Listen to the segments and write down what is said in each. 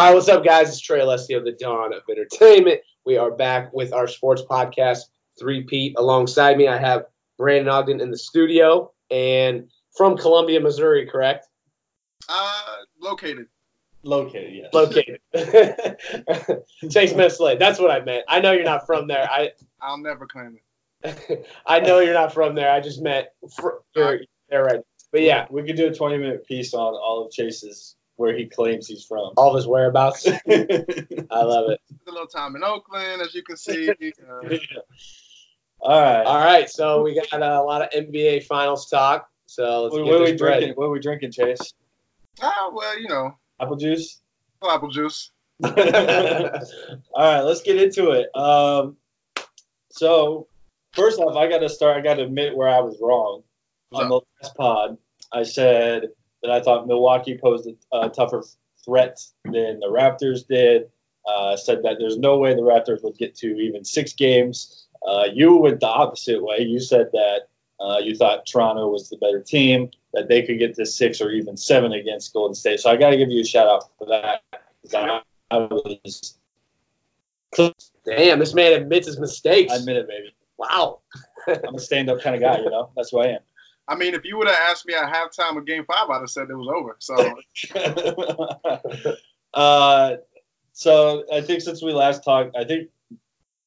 All right, what's up, guys? It's Trey Alessio, the Dawn of Entertainment. We are back with our sports podcast, Three Pete. Alongside me, I have Brandon Ogden in the studio and from Columbia, Missouri, correct? Uh, located. Located, yes. Located. Chase Misley. That's what I meant. I know you're not from there. I I'll never claim it. I know you're not from there. I just meant fr- you're there right. But yeah, We could do a 20 minute piece on all of Chase's where he claims he's from. all of his whereabouts. I love it. A little time in Oakland, as you can see. Uh, all right. All right, so we got a lot of NBA Finals talk. So let's What, get what are we this ready. drinking? What are we drinking, Chase? ah, well, you know, Apple juice? apple juice. all right, let's get into it. Um, so, first off, I got to start. I got to admit where I was wrong. On the last pod, I said that I thought Milwaukee posed a, a tougher threat than the Raptors did. Uh, said that there's no way the Raptors would get to even six games. Uh, you went the opposite way. You said that uh, you thought Toronto was the better team, that they could get to six or even seven against Golden State. So I got to give you a shout out for that. I, I was, Damn, this man admits his mistakes. I admit it, baby. wow. I'm a stand-up kind of guy, you know. That's who I am. I mean, if you would have asked me at halftime of Game Five, I'd have said it was over. So uh, so I think since we last talked, I think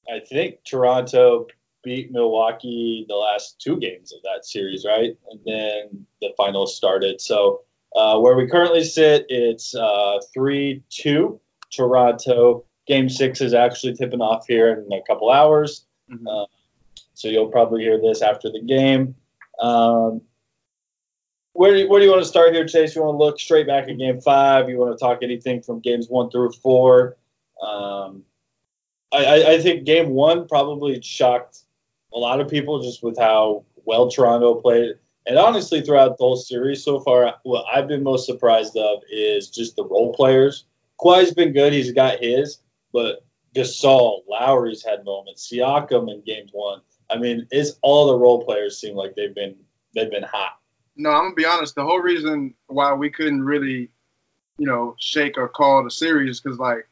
I think Toronto beat Milwaukee the last two games of that series, right? And then the finals started. So uh, where we currently sit, it's uh, three two Toronto. Game six is actually tipping off here in a couple hours. Mhm. Uh, so you'll probably hear this after the game. Um, where do, you, where do you want to start here, Chase? You want to look straight back at Game Five? You want to talk anything from games one through four? Um, I, I, think Game One probably shocked a lot of people just with how well Toronto played, and honestly, throughout the whole series so far, what I've been most surprised of is just the role players. Kawhi's been good; he's got his, but Gasol, Lowry's had moments. Siakam in Game One. I mean, it's all the role players seem like they've been they've been hot. no, I'm gonna be honest. The whole reason why we couldn't really, you know, shake or call the series because like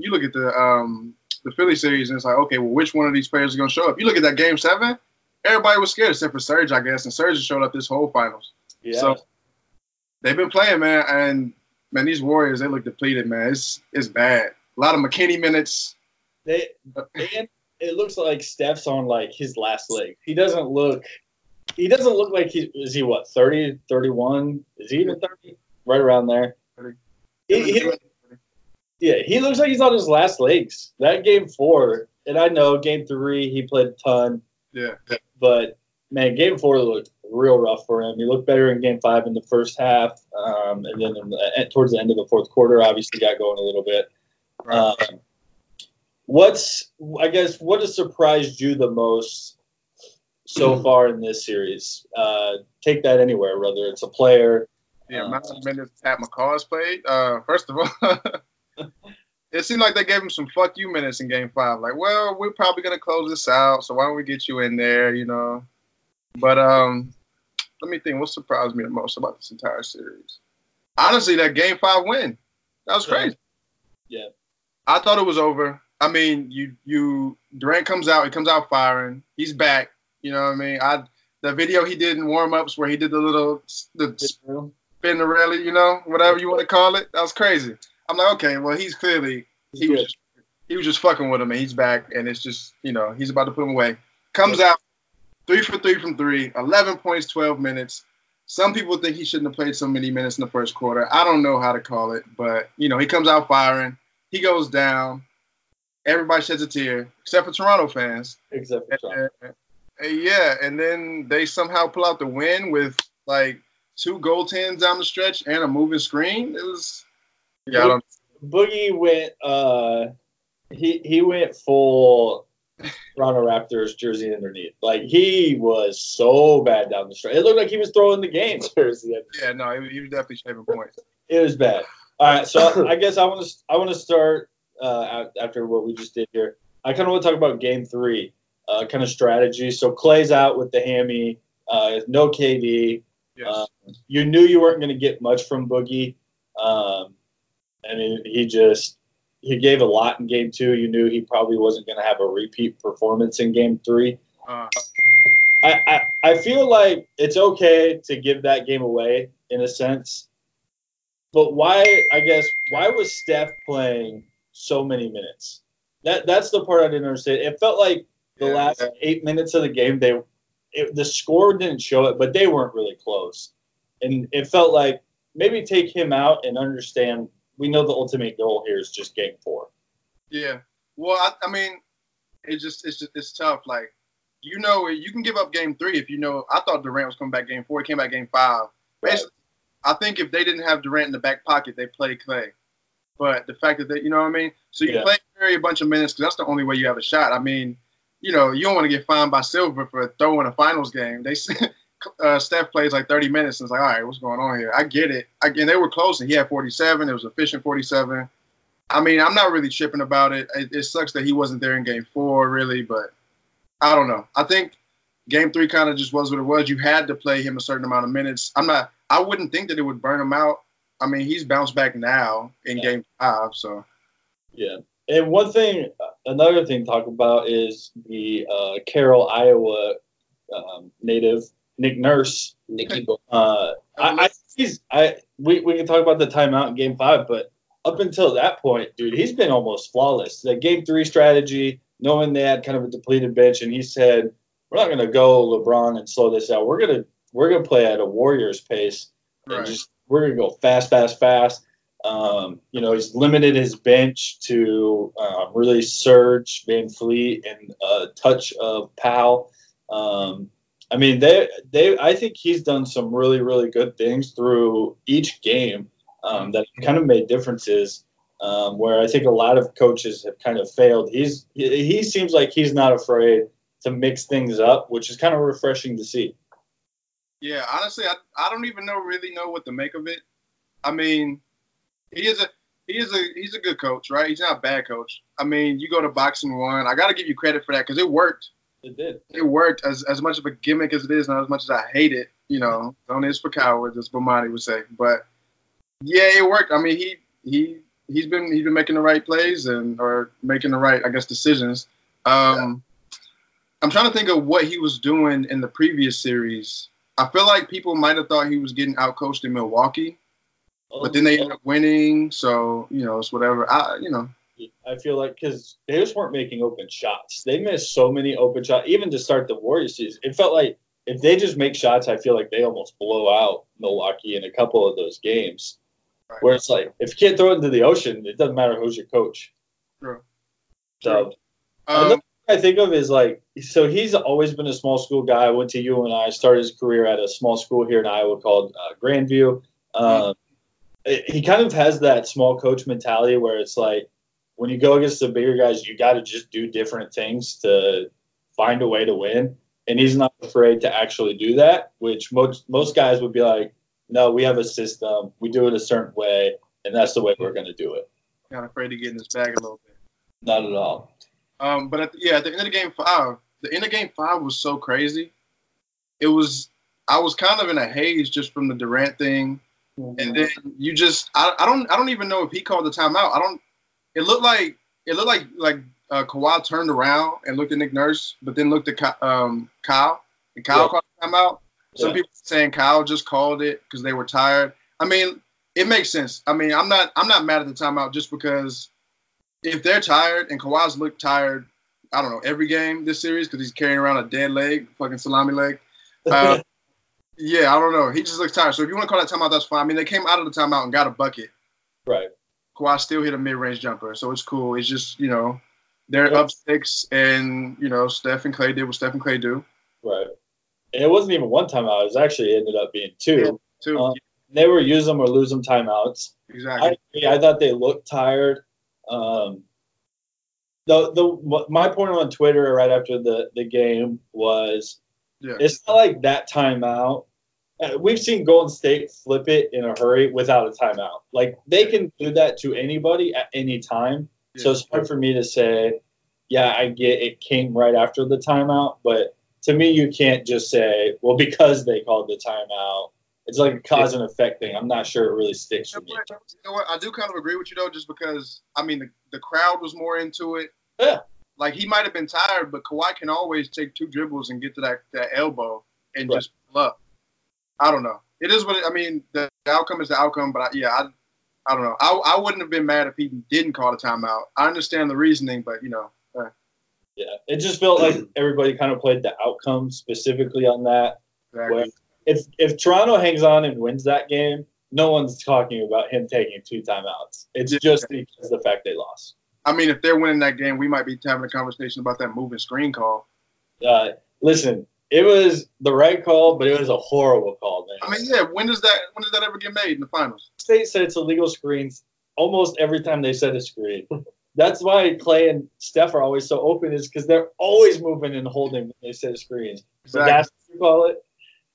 you look at the um the Philly series and it's like okay, well, which one of these players is gonna show up? You look at that Game Seven, everybody was scared except for Serge, I guess, and Serge showed up this whole finals. Yeah. So they've been playing, man, and man, these Warriors they look depleted, man. It's it's bad. A lot of McKinnie minutes. They and it looks like Steph's on like his last leg. He doesn't look he doesn't look like he is he what 30 31 is he even 30 right around there. He, he, yeah he looks like he's on his last legs. That game four and i know game three he played a ton. Yeah. but man game four looked real rough for him. He looked better in game five in the first half um, and then the, towards the end of the fourth quarter obviously got going a little bit. Um, what's I guess what has surprised you the most so far in this series? Uh, take that anywhere, whether it's a player. The amount of minutes Pat McCaw's played. Uh, first of all, it seemed like they gave him some fuck you minutes in Game Five. Like, well, we're probably gonna close this out, so why don't we get you in there? You know. But um, let me think. What surprised me the most about this entire series? Honestly, that Game Five win. That was crazy. Yeah. I thought it was over. I mean, you you Durant comes out, he comes out firing. He's back. You know what I mean? I the video he did in warm ups where he did the little the spin the rally, you know, whatever you want to call it. That was crazy. I'm like, okay, well, he's clearly he was just, he was just fucking with him, and he's back, and it's just you know he's about to put him away. Comes out three for three from three, 11 points, 12 minutes. Some people think he shouldn't have played so many minutes in the first quarter. I don't know how to call it, but you know he comes out firing. He goes down. Everybody sheds a tear, except for Toronto fans. except for Trump. Uh, yeah, and then they somehow pull out the win with like two goaltends down the stretch and a moving screen. It was yeah, I don't, Boogie went. Uh, he he went full Toronto Raptors jersey underneath. Like he was so bad down the stretch. It looked like he was throwing the game jersey. yeah, no, he, he was definitely shaving points. It was bad. All right, so I guess I want to I want to start uh, after what we just did here. I kind of want to talk about Game Three, uh, kind of strategy. So Clay's out with the hammy, uh, no KD. Yes. Um, you knew you weren't going to get much from Boogie. Um, I mean, he just he gave a lot in game two. You knew he probably wasn't going to have a repeat performance in game three. Uh, I, I I feel like it's okay to give that game away in a sense, but why? I guess why was Steph playing so many minutes? That that's the part I didn't understand. It felt like the Yeah, last yeah. eight minutes of the game, they it, the score didn't show it, but they weren't really close, and it felt like maybe take him out and understand. We know the ultimate goal here is just game four. Yeah. Well, I, I mean, it's just it's just it's tough. Like, you know, you can give up game three if you know. I thought Durant was coming back game four. He came back game five. Basically, I think if they didn't have Durant in the back pocket, they play Clay. But the fact that they, you know what I mean. So you Yeah. play Curry a bunch of minutes because that's the only way you have a shot. I mean, you know, you don't want to get fined by Silver for throwing a finals game. They uh, Steph plays like 30 minutes and it's like, all right, what's going on here? I get it. Again, they were close and he had 47. It was efficient 47. I mean, I'm not really tripping about it. it. It sucks that he wasn't there in game four, really, but I don't know. I think game three kind of just was what it was. You had to play him a certain amount of minutes. I'm not, I wouldn't think that it would burn him out. I mean, he's bounced back now in Yeah. game five, so Yeah. And one thing, another thing to talk about is the uh, Carroll, Iowa um, native Nick Nurse. Nikki Bo- Uh, I, I he's I we, we can talk about the timeout in Game Five, but up until that point, dude, he's been almost flawless. The Game Three strategy, knowing they had kind of a depleted bench, and he said, "We're not going to go LeBron and slow this out. We're gonna we're gonna play at a Warriors pace and right. just we're gonna go fast, fast, fast." Um, you know, he's limited his bench to um, really Serge, Van Fleet, and a touch of Powell. Um, I mean, they they I think he's done some really really good things through each game um, that kind of made differences. Um, where I think a lot of coaches have kind of failed. He's he, he seems like he's not afraid to mix things up, which is kind of refreshing to see. Yeah, honestly, I, I don't even know really know what to make of it. I mean, he is a he is a he's a good coach, right? He's not a bad coach. I mean, you go to box-and-one. I got to give you credit for that because it worked. It did. It worked as as much of a gimmick as it is, not as much as I hate it. You know, don't is for cowards, as Bomani would say. But yeah, it worked. I mean, he he he's been he's been making the right plays and or making the right, I guess, decisions. Um, I'm trying to think of what he was doing in the previous series. I feel like people might have thought he was getting outcoached in Milwaukee, but then they ended up winning. So you know, it's whatever. I you know, I feel like because they just weren't making open shots. They missed so many open shots, even to start the Warriors season. It felt like if they just make shots, I feel like they almost blow out Milwaukee in a couple of those games. Right. Where it's like, if you can't throw it into the ocean, it doesn't matter who's your coach. True. So um, I think of is like, so he's always been a small school guy. Went to UNI, started his career at a small school here in Iowa called uh, Grandview. Um, it- he kind of has that small coach mentality where it's like, when you go against the bigger guys, you got to just do different things to find a way to win. And he's not afraid to actually do that, which most most guys would be like, no, we have a system, we do it a certain way, and that's the way we're going to do it. not afraid to get in his bag a little bit. Not at all. Um, but at the, yeah, at the end of the game five, the end of game five was so crazy. It was I was kind of in a haze just from the Durant thing, and then you just I, I don't I don't even know if he called the timeout. I don't. It looked like it looked like like uh, Kawhi turned around and looked at Nick Nurse, but then looked at um, Kyle, and Kyle Yeah. called the timeout. Some Yeah. people saying Kyle just called it because they were tired. I mean, it makes sense. I mean, I'm not I'm not mad at the timeout just because if they're tired and Kawhi's looked tired, I don't know every game this series because he's carrying around a dead leg, fucking salami leg. Uh, yeah, I don't know. He just looks tired. So if you want to call that timeout, that's fine. I mean, they came out of the timeout and got a bucket. right. Kawhi still hit a mid-range jumper, so it's cool. It's just you know they're Yeah. up six, and you know Steph and Clay did what Steph and Clay do. Right. And it wasn't even one timeout. It was actually ended up being two. Too Uh, They were use them or lose them timeouts. exactly. I. I thought they looked tired. Um, the the my point on Twitter right after the the game was yeah. it's not like that timeout. uh, We've seen Golden State flip it in a hurry without a timeout. Like they can do that to anybody at any time. So it's hard for me to say, yeah, I get it came right after the timeout, but to me, you can't just say, well, because they called the timeout, it's like a cause and effect thing. I'm not sure it really sticks for You me. know what? You know what? I do kind of agree with you though, just because I mean the, the crowd was more into it. Yeah. Like he might have been tired, but Kawhi can always take two dribbles and get to that, that elbow and Right. just pull up. I don't know. It is what it, I mean. The, the outcome is the outcome, but I, yeah, I, I don't know. I, I wouldn't have been mad if he didn't call the timeout. I understand the reasoning, but you know, uh, Yeah, it just felt like everybody kind of played the outcome specifically on that. exactly. If if Toronto hangs on and wins that game, no one's talking about him taking two timeouts. It's just because of the fact they lost. I mean, if they're winning that game, we might be having a conversation about that moving screen call. Uh, listen, it was the right call, but it was a horrible call, man. I mean, yeah. When does that when does that ever get made in the finals? State said it's illegal screens almost every time they set a screen. That's why Clay and Steph are always so open, is because they're always moving and holding when they set screens. But that's what you call it.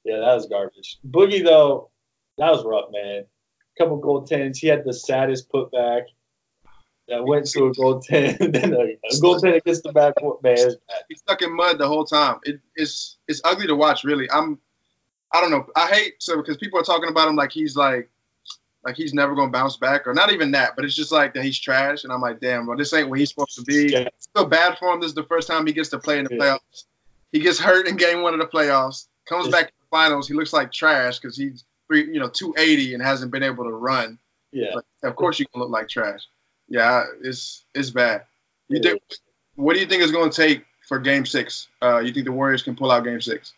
Yeah, that was garbage. Boogie though, that was rough, man. A Couple goaltends. He had the saddest putback. That went to a goaltend, then a, a goaltend against the backboard. Man, it was bad. He's stuck in mud the whole time. It, it's it's ugly to watch, really. I'm I don't know. I hate so because people are talking about him like he's like like he's never gonna bounce back, or not even that, but it's just like that he's trash, and I'm like, damn, well, this ain't what he's supposed to be. Yeah. Feel bad for him. This is the first time he gets to play in the Yeah. playoffs. He gets hurt in game one of the playoffs. Comes Yeah. back finals. He looks like trash because he's three, you know, 280 and hasn't been able to run. Yeah. Of course, you can look like trash. Yeah, it's it's bad. You think, what do you think is going to take for Game Six? Uh, you think the Warriors can pull out Game Six?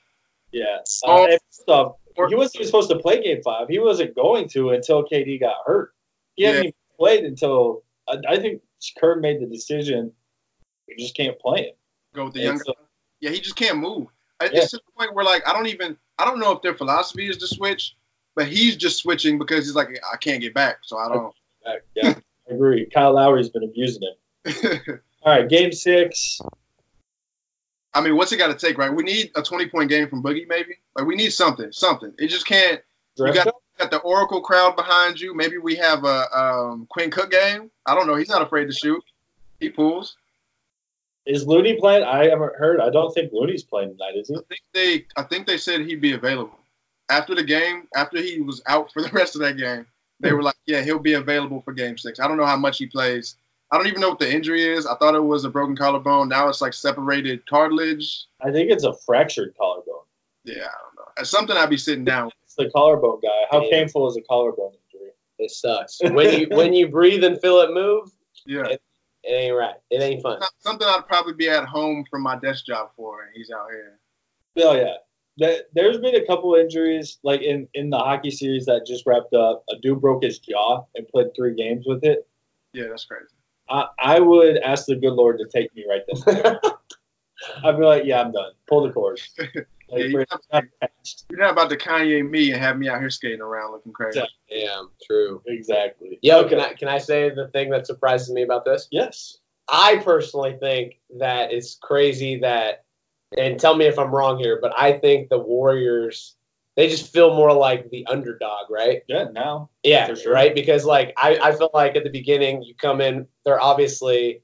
Yeah. Uh, off, he wasn't even supposed to play game five. He wasn't going to until KD got hurt. He hadn't even played until I, I think Kerr made the decision. We just can't play him. Go with the And younger. so- yeah, he just can't move. I- Yeah. It's to the point where like I don't even I don't know if their philosophy is to switch, but he's just switching because he's like I can't get back, so I don't. Yeah, I agree. Kyle Lowry's been abusing him. All right, game six. I mean, what's it got to take, right? We need a 20 point game from Boogie, maybe. Like we need something, something. It just can't. You got, got the Oracle crowd behind you. Maybe we have a um, Quinn Cook game. I don't know. He's not afraid to shoot. He pulls. Is Looney playing? I haven't heard. I don't think Looney's playing tonight, is he? I think they. I think they said he'd be available after the game. After he was out for the rest of that game, they were like, "Yeah, he'll be available for Game Six. I don't know how much he plays. I don't even know what the injury is. I thought it was a broken collarbone. Now it's like separated cartilage. I think it's a fractured collarbone. Yeah, I don't know. It's something I'd be sitting down. It's the collarbone guy. How Yeah. painful is a collarbone injury? It sucks. When you when you breathe and feel it move, Yeah. it ain't right. It ain't fun. Something I'd probably be at home from my desk job for, and he's out here. Oh yeah. There- There's been a couple injuries, like in, in the hockey series that just wrapped up. A dude broke his jaw and played three games with it. Yeah, that's crazy. I, I would ask the good Lord to take me right then. I'd be like, yeah, I'm done. Pull the cord. Like, Yeah, you we're not. You're not about to Kanye me and have me out here skating around looking crazy. Yeah. Yeah, true. Exactly. Yo, Okay. can I can I say the thing that surprises me about this? Yes. I personally think that it's crazy that, and tell me if I'm wrong here, but I think the Warriors they just feel more like the underdog, right? Yeah. Now. Yeah, For sure. right. Because like I, I feel like at the beginning you come in, they're obviously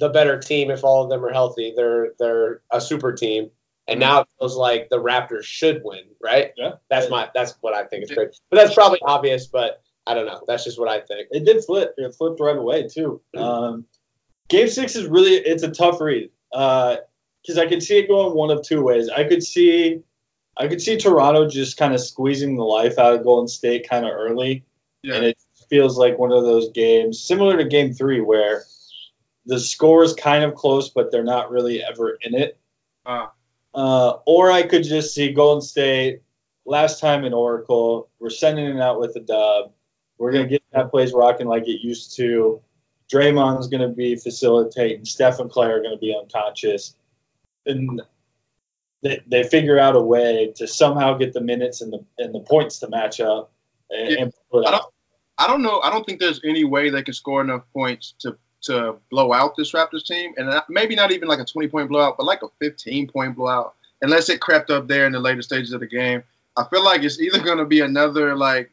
the better team if all of them are healthy. They're they're a super team, and now it feels like the Raptors should win, right? Yeah. That's my that's what I think is great. But that's probably obvious, but I don't know. That's just what I think. It did flip. It flipped right away too. Um, game six is really it's a tough read because I could see it going one of two ways. I could see I could see Toronto just kind of squeezing the life out of Golden State kind of early, Yeah. and it feels like one of those games similar to Game Three where the score is kind of close, but they're not really ever in it. Uh, Uh, or I could just see Golden State last time in Oracle. We're sending it out with a dub. We're gonna get that place rocking like it used to. Draymond's gonna be facilitating. Steph and Clay are gonna be unconscious, and they, they figure out a way to somehow get the minutes and the and the points to match up and, Yeah. and I don't- I don't know. I don't think there's any way they can score enough points to to blow out this Raptors team, and maybe not even like a 20 point blowout, but like a 15 point blowout, unless it crept up there in the later stages of the game. I feel like it's either going to be another like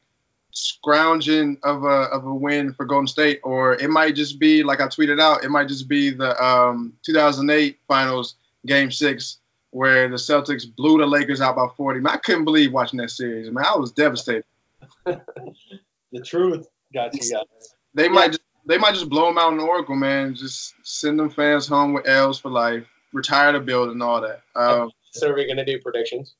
scrounging of a of a win for Golden State, or it might just be like I tweeted out. It might just be the um, 2008 Finals Game Six where the Celtics blew the Lakers out by 40. Man, I couldn't believe watching that series. Man, I was devastated. The truth got you guys. They might just they might just blow them out in Oracle, man. Just send them fans home with L's for life, retire the building, all that. Um, So are we gonna do predictions?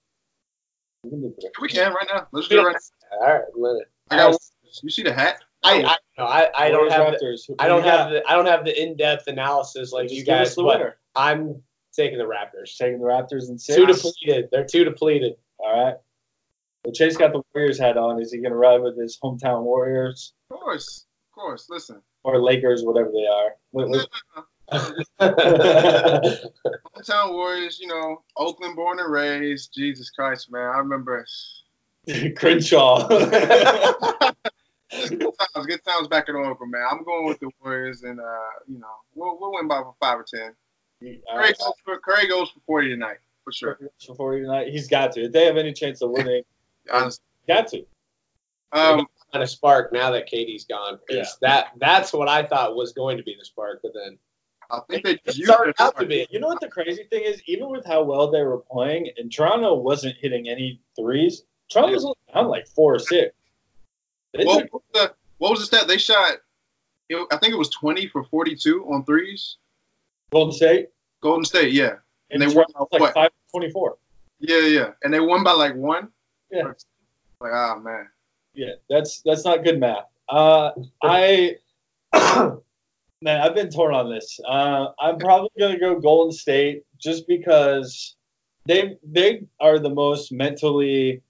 We can do it. we can right now. Let's do it right now. All right, let it. I got. You see the hat? I I, no, I, I don't have the, Raptors. Who- I don't have the I don't have the in depth analysis like Just you guys. the But winner. I'm taking the Raptors. Taking the Raptors and six. Too depleted. They're too depleted. All right. Well, Chase got the Warriors hat on. Is he going to ride with his hometown Warriors Of course, of course. Listen, or Lakers, whatever they are? What- what- hometown Warriors. You know, Oakland born and raised. Jesus Christ, man. I remember. Crenshaw. good times, good times back in Oakland, man. I'm going with the Warriors, and uh, you know, we'll we'll win by five or ten. All Curry right. goes for Curry goes for 40 tonight for sure. For Before tonight, he's got to. If they have any chance of winning, Honestly. got to. Um, kind of spark now that KD's gone. 'cause That that's what I thought was going to be the spark, but then I think they it just used started out to be. You know what the crazy thing is? Even with how well they were playing, and Toronto wasn't hitting any threes. Toronto was only down like four or six. They What took- was the what was the stat? They shot. It, I think it was 20 for 42 on threes. Golden State, Golden State, yeah, and, And they they won won by like what? five twenty-four. yeah, yeah, and they won by like one. Yeah. Like, ah, man. Yeah, that's that's not good math. Uh, I man, I've been torn on this. Uh, I'm probably gonna go Golden State just because they they are the most mentally.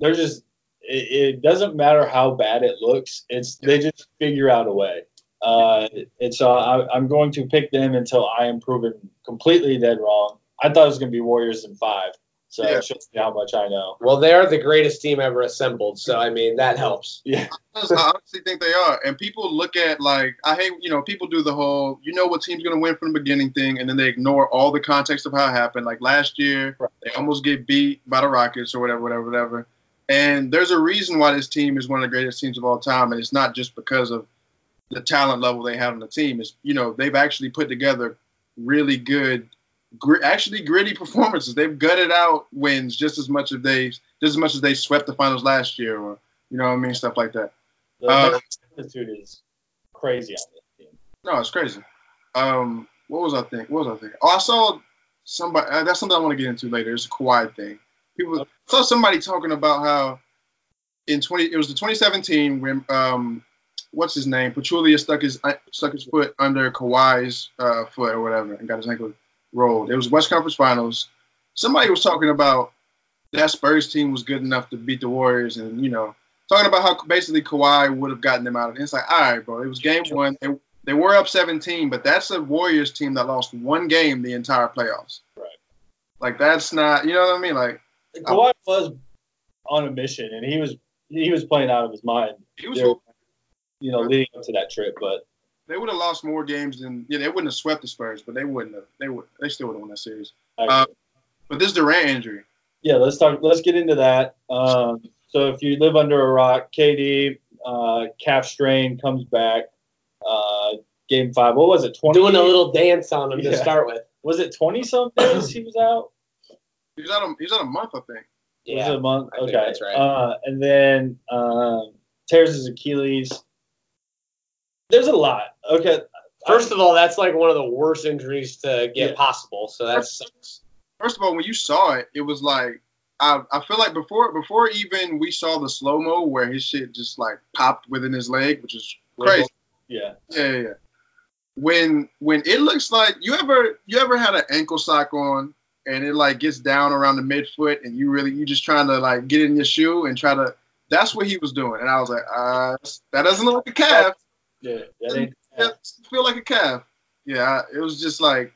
They're just. It, it doesn't matter how bad it looks. It's they just figure out a way. Uh, and so I, I'm going to pick them until I am proven completely dead wrong. I thought it was going to be Warriors in five, so Yeah. it shows you how much I know. Well, they are the greatest team ever assembled, so I mean that helps. Yeah, I honestly think they are. And people look at like I hate you know people do the whole you know what team's gonna win from the beginning thing, and then they ignore all the context of how it happened. Like last year, Right. they almost get beat by the Rockets or whatever, whatever, whatever. And there's a reason why this team is one of the greatest teams of all time, and it's not just because of the talent level they have on the team. It's you know they've actually put together really good, gr- actually gritty performances. They've gutted out wins just as much as they just as much as they swept the finals last year, or you know what I mean, stuff like that. the Uh, attitude is crazy on this team. No, it's crazy. Um, what was I think? What was I thinking? Oh, I saw somebody. Uh, that's something I want to get into later. It's a Kawhi thing. People I saw somebody talking about how in twenty it was the 2017 when um what's his name Pachulia stuck his uh, stuck his foot under Kawhi's uh, foot or whatever and got his ankle rolled. It was West Conference Finals. Somebody was talking about that Spurs team was good enough to beat the Warriors and you know talking about how basically Kawhi would have gotten them out of it. It's like all right, bro. It was game one. They, they were up 17, but that's a Warriors team that lost one game the entire playoffs. Right. Like that's not, you know what I mean? Like Kawhi was on a mission, and he was he was playing out of his mind. he was, They were, you know, leading up to that trip, but they would have lost more games than, yeah, they wouldn't have swept the Spurs, but they wouldn't have. They would, they still would have won that series. I, Uh, But this Durant injury, yeah, let's talk. Let's get into that. Um, so if you live under a rock, KD uh, calf strain comes back. Uh, game five. What was it? Twenty. Doing a little dance on them to start with. Was it twenty something days he was out? he was out a, he was out a month, I think. Was Yeah. it a month? I think okay. that's right. Uh, and then um, tears his Achilles. There's a lot. Okay. First of all, that's like one of the worst injuries to get Yeah. possible. So that's First of all, when you saw it, it was like I, I feel like before before even we saw the slow mo where his shit just like popped within his leg, which is crazy. Yeah. Yeah, yeah, yeah. When when it looks like you ever you ever had an ankle sock on and it like gets down around the midfoot and you really you just trying to like get in your shoe and try to that's what he was doing and I was like uh that doesn't look like a calf Yeah. That ain't, yeah, feel like a calf yeah it was just like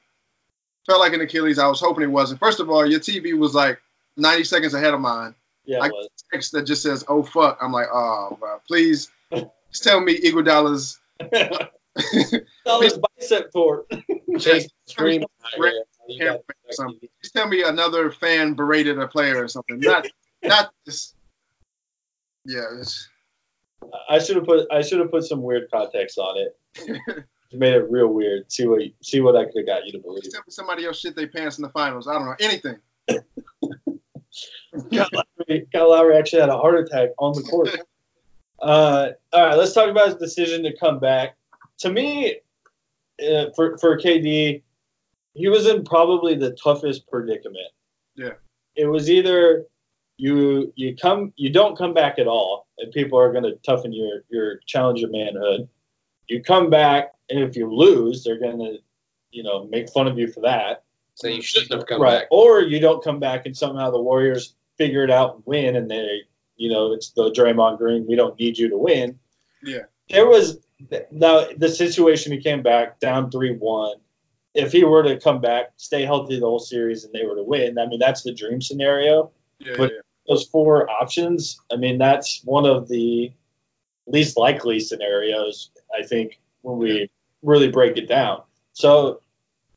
felt like an Achilles I was hoping it wasn't first of all your TV was like 90 seconds ahead of mine yeah. I- text that just says oh fuck I'm like oh bro, please just tell me Iguodala's this bicep torque. Jason screaming. Rick Cameron or something. Just tell me another fan berated a player or something. Not not just yeah. It's, I should have put I should have put some weird context on it. made it real weird. See what see what I could have got you to believe. Me somebody else shit they pants in the finals. I don't know anything. Kyle Lowry, Kyle Lowry actually had a heart attack on the court. Uh, all right, let's talk about his decision to come back. To me, uh, for for KD, he was in probably the toughest predicament. Yeah. It was either you you come you don't come back at all, and people are going to toughen your your challenge your manhood. You come back, and if you lose, they're going to you know make fun of you for that. So you shouldn't have come right. back. Or you don't come back and somehow the Warriors figure it out and win, and they, you know, it's the Draymond Green. We don't need you to win. Yeah. There was now the situation. He came back down three one. If he were to come back, stay healthy the whole series, and they were to win, I mean that's the dream scenario. Yeah, But- yeah. Those four options. I mean that's one of the least likely scenarios. I think when we really break it down. So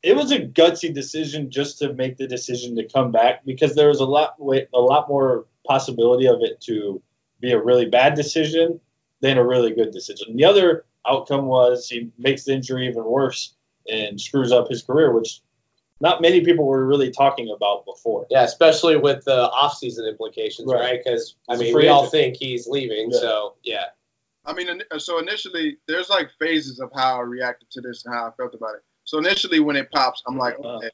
it was a gutsy decision just to make the decision to come back because there was a lot a lot more possibility of it to be a really bad decision than a really good decision. The other outcome was he makes the injury even worse and screws up his career, which not many people were really talking about before. Yeah, especially with the offseason implications, Right. right? Because I mean, free we all think he's leaving. Yeah. So yeah, I mean, so initially, there's like phases of how I reacted to this and how I felt about it. So initially, when it pops, I'm like, Uh-huh. okay.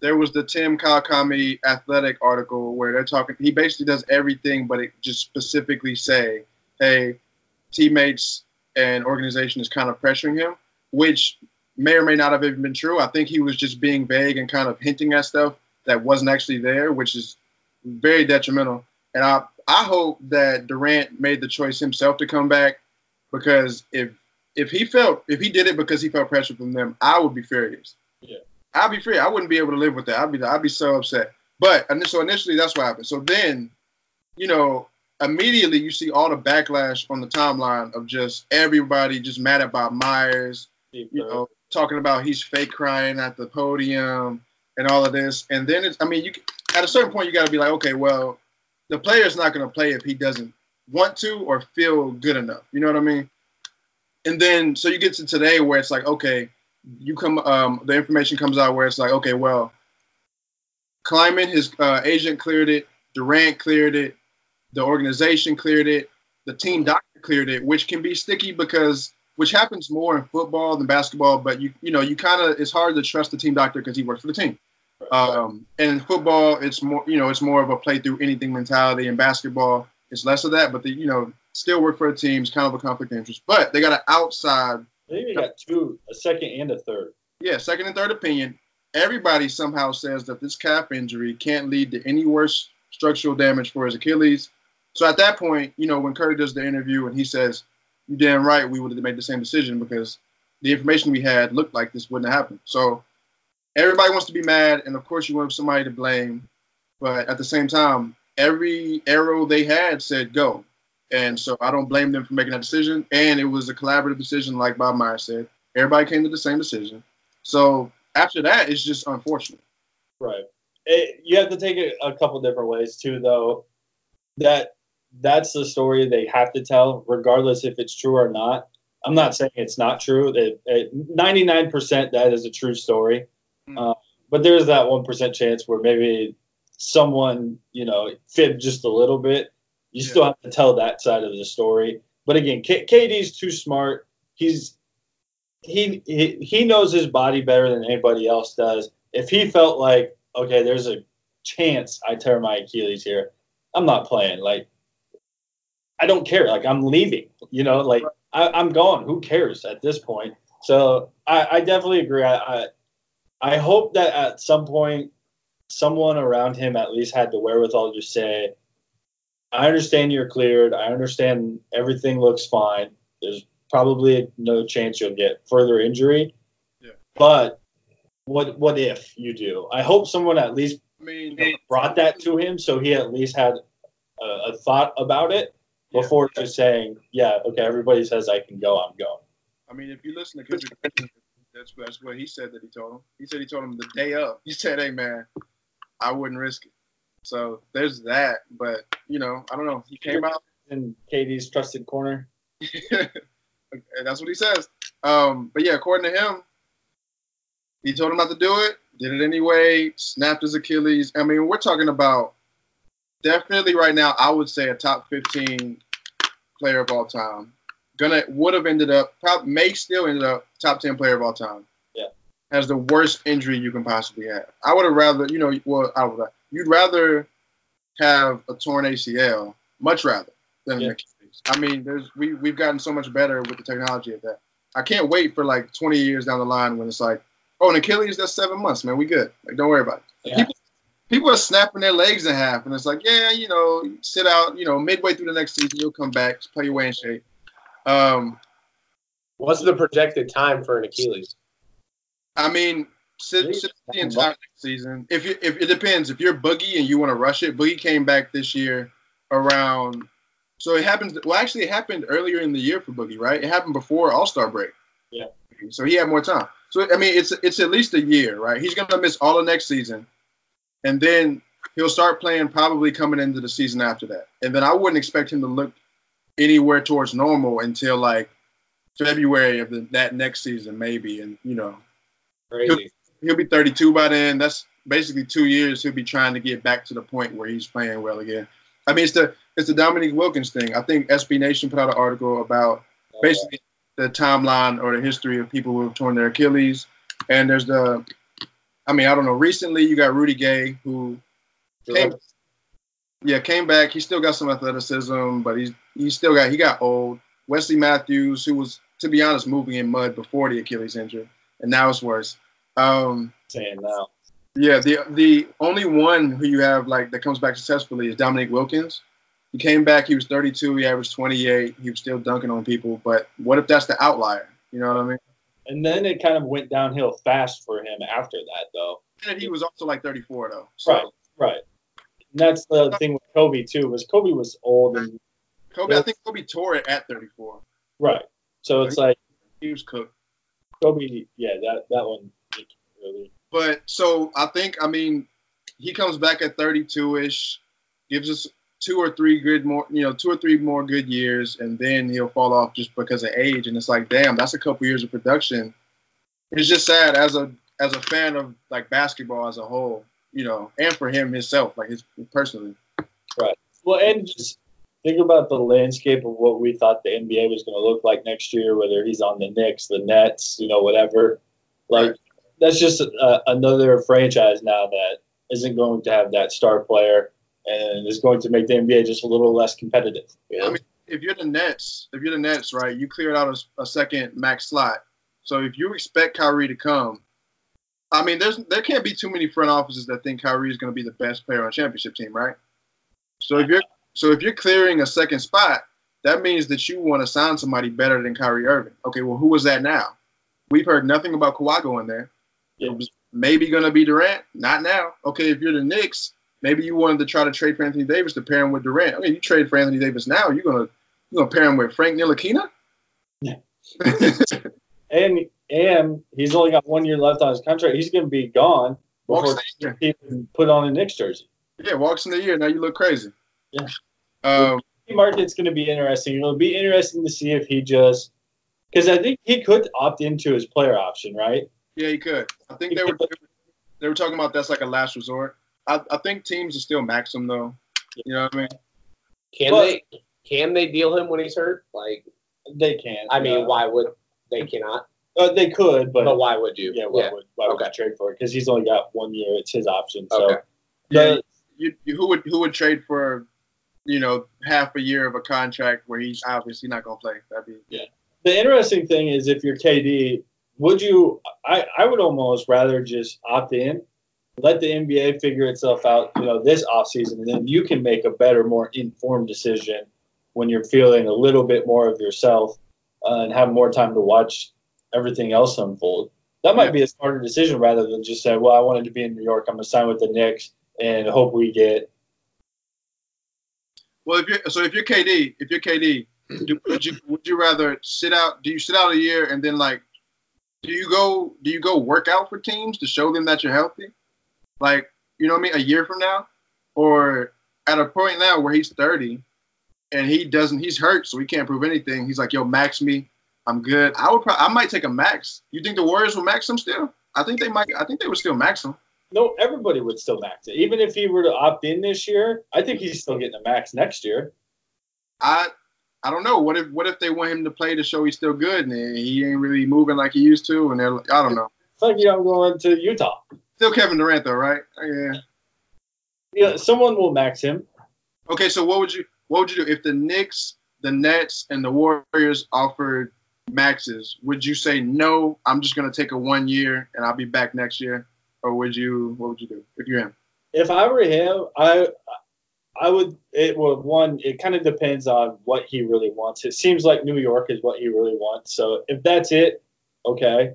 There was the Tim Kawakami athletic article where they're talking. He basically does everything, but it just specifically say, "Hey, teammates and organization is kind of pressuring him," which may or may not have even been true. I think he was just being vague and kind of hinting at stuff that wasn't actually there, which is very detrimental. And I I hope that Durant made the choice himself to come back because if if he felt if he did it because he felt pressure from them, I would be furious. Yeah. I'd be furious. I wouldn't be able to live with that. I'd be I'd be so upset. But and so initially that's what happened. So then, you know, immediately you see all the backlash on the timeline of just everybody just mad about Myers, you know, talking about he's fake crying at the podium and all of this. And then it's, I mean, you at a certain point you got to be like, okay, well, the player's not going to play if he doesn't want to or feel good enough. You know what I mean? And then so you get to today where it's like, okay, you come, um, the information comes out where it's like, okay, well, Kleiman, his uh, agent cleared it, Durant cleared it, the organization cleared it, the team doctor cleared it, which can be sticky because which happens more in football than basketball. But you you know you kind of it's hard to trust the team doctor because he works for the team. Um, and in football, it's more you know it's more of a play through anything mentality. In basketball, it's less of that. But the you know still work for a team. It's kind of a conflict of interest. But they got an outside we got two, a second and a third. yeah, second and third opinion. Everybody somehow says that this calf injury can't lead to any worse structural damage for his Achilles. So at that point, you know, when Curry does the interview and he says, "You damn right, we would have made the same decision because the information we had looked like this wouldn't have happened." So everybody wants to be mad, and of course, you want somebody to blame, but at the same time, every arrow they had said go, and so I don't blame them for making that decision. And it was a collaborative decision, like Bob Myers said. Everybody came to the same decision. So after that, it's just unfortunate. Right. It, you have to take it a couple different ways too, though. That that's the story they have to tell, regardless if it's true or not. I'm not saying it's not true. Nine percent that is a true story, Mm. uh, but there's that one percent chance where maybe someone you know fibbed just a little bit. You Yeah. still have to tell that side of the story. But again, K- KD's too smart. He's he, he he knows his body better than anybody else does. If he felt like okay, there's a chance I tear my Achilles here, I'm not playing. Like I don't care. Like I'm leaving. You know, like I, I'm gone. Who cares at this point? So I, I definitely agree. I, I I hope that at some point someone around him at least had the wherewithal to say, I understand you're cleared. I understand everything looks fine. There's probably no chance you'll get further injury. Yeah. But what what if you do? I hope someone at least I mean, brought that to him so he at least had a, a thought about it Yeah. before just saying, yeah, okay, everybody says I can go, I'm going. I mean, if you listen to Kendrick, that's that's what he said that he told him. He said he told him the day of. He said, "Hey man, I wouldn't risk it." So there's that. But you know, I don't know. He came out. In KD's trusted corner. and that's what he says. Um, but yeah, according to him, he told him not to do it. Did it anyway. Snapped his Achilles. I mean, we're talking about definitely right now. I would say a top 15 player of all time. Gonna would have ended up, probably may still ended up top 10 player of all time. Yeah. Has the worst injury you can possibly have. I would have rather, you know, well, I would. You'd rather have a torn ACL, much rather than Yeah. an Achilles. I mean, there's we we've gotten so much better with the technology of that. I can't wait for like 20 years down the line when it's like, oh, an Achilles, that's seven months, man. We good. Like, don't worry about it. Yeah. People, people are snapping their legs in half, and it's like, yeah, you know, sit out. You know, midway through the next season, you'll come back, play your way in shape. Um, What's the projected time for an Achilles? I mean, sit, sit the entire next season. If you, if it depends, if you're Boogie and you want to rush it, Boogie came back this year around. So it happens. Well, actually, it happened earlier in the year for Boogie, right? It happened before All Star break. Yeah. So he had more time. So I mean, it's it's at least a year, right? He's gonna miss all of next season, and then he'll start playing probably coming into the season after that. And then I wouldn't expect him to look anywhere towards normal until like February of the, that next season, maybe. And you know, Crazy. he'll be 32 by then. That's basically two years. He'll be trying to get back to the point where he's playing well again. I mean, it's the it's the Dominique Wilkins thing. I think SB Nation put out an article about basically the timeline or the history of people who have torn their Achilles. And there's the, I mean, I don't know. Recently, you got Rudy Gay who came, yeah, came back. He still got some athleticism, but he's he still got he got old. Wesley Matthews, who was to be honest moving in mud before the Achilles injury, and now it's worse. Um, saying now. yeah, the the only one who you have like that comes back successfully is Dominique Wilkins. He came back. He was 32. He averaged 28. He was still dunking on people. But what if that's the outlier? You know what I mean? And then it kind of went downhill fast for him after that, though. And he was also like 34 though. So Right, right. And that's the thing with Kobe too, was Kobe was old and Kobe, I think Kobe tore it at 34. right. So it's like He was cooked. Kobe, yeah, that that one really. But so I think I mean he comes back at 32 ish, gives us two or three good more, you know, two or three more good years, and then he'll fall off just because of age. And it's like, damn, that's a couple years of production. It's just sad as a as a fan of like basketball as a whole, you know, and for him himself, like his personally. Right. Well, and just think about the landscape of what we thought the NBA was going to look like next year, whether he's on the Knicks, the Nets, you know, whatever. Like Right. that's just a, another franchise now that isn't going to have that star player and is going to make the NBA just a little less competitive. You know? I mean, if you're the Nets, if you're the Nets, right, you cleared out a, a second max slot. So if you expect Kyrie to come, I mean, there's there can't be too many front offices that think Kyrie is going to be the best player on a championship team, right? So if you're so if you're clearing a second spot, that means that you want to sign somebody better than Kyrie Irving. Okay, well, who was that now? We've heard nothing about Kawhi going there. Yeah. It was maybe going to be Durant. Not now. Okay, if you're the Knicks, maybe you wanted to try to trade for Anthony Davis to pair him with Durant. I mean, you trade for Anthony Davis now, you're gonna you're gonna pair him with Frank Ntilikina. Yeah. And and he's only got one year left on his contract. He's going to be gone before he can put on a Knicks jersey. Yeah, walks in the year. Now you look crazy. Yeah. Um, The market's going to be interesting. It'll be interesting to see if he just because I think he could opt into his player option, right? yeah, he could. I think they were they were talking about that's like a last resort. I, I think teams are still max him though. You know what I mean? Can But- they can they deal him when he's hurt? Like, They can. I mean, yeah. why would they cannot? Uh, they could, but, But why would you? yeah, why would why would you trade for it? Because he's only got one year. It's his option. So Okay. Yeah. the- You, you who would who would trade for, you know, half a year of a contract where he's obviously not gonna play? That'd be the interesting thing is if you're KD, would you? I I would almost rather just opt in, let the NBA figure itself out, you know, this offseason, and then you can make a better, more informed decision when you're feeling a little bit more of yourself uh, and have more time to watch everything else unfold. That might be a smarter decision rather than just say, well, I wanted to be in New York. I'm gonna sign with the Knicks and hope we get. Well, if you're so if you're KD, if you're KD, do, would you would you rather sit out? Do you sit out a year and then like, do you go do you go work out for teams to show them that you're healthy? Like, you know what I mean? A year from now, or at a point now where he's 30 and he doesn't, he's hurt, so he can't prove anything. He's like, yo, max me. I'm good. I would. Pro- I might take a max. You think the Warriors will max him still? I think they might. I think they would still max him. No, everybody would still max it. Even if he were to opt in this year, I think he's still getting a max next year. I I don't know. What if what if they want him to play to show he's still good and he ain't really moving like he used to? And they're I don't know. It's like you know going to Utah. Still Kevin Durant though, right? Yeah. Yeah, someone will max him. Okay, so what would you what would you do if the Knicks, the Nets, and the Warriors offered maxes? Would you say no? I'm just gonna take a one year and I'll be back next year, or would you? What would you do if you're him? If I were him, I I would. It would one. It kind of depends on what he really wants. It seems like New York is what he really wants. So if that's it, okay.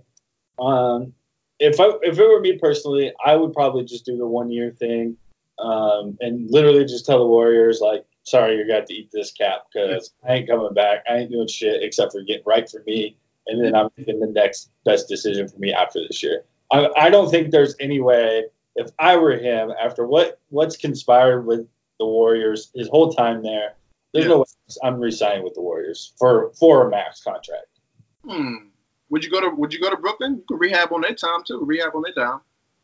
Um, if I if it were me personally, I would probably just do the one year thing, um, and literally just tell the Warriors like, sorry, you're gonna to eat this cap because I ain't coming back. I ain't doing shit except for getting right for me, and then I'm making the next best decision for me after this year. I I don't think there's any way. If I were him, after what what's conspired with the Warriors his whole time there. There's Yeah. no way I'm resigning with the Warriors for for a max contract. Hmm. Would you go to Would you go to Brooklyn? You could rehab on their time too. Rehab on their time.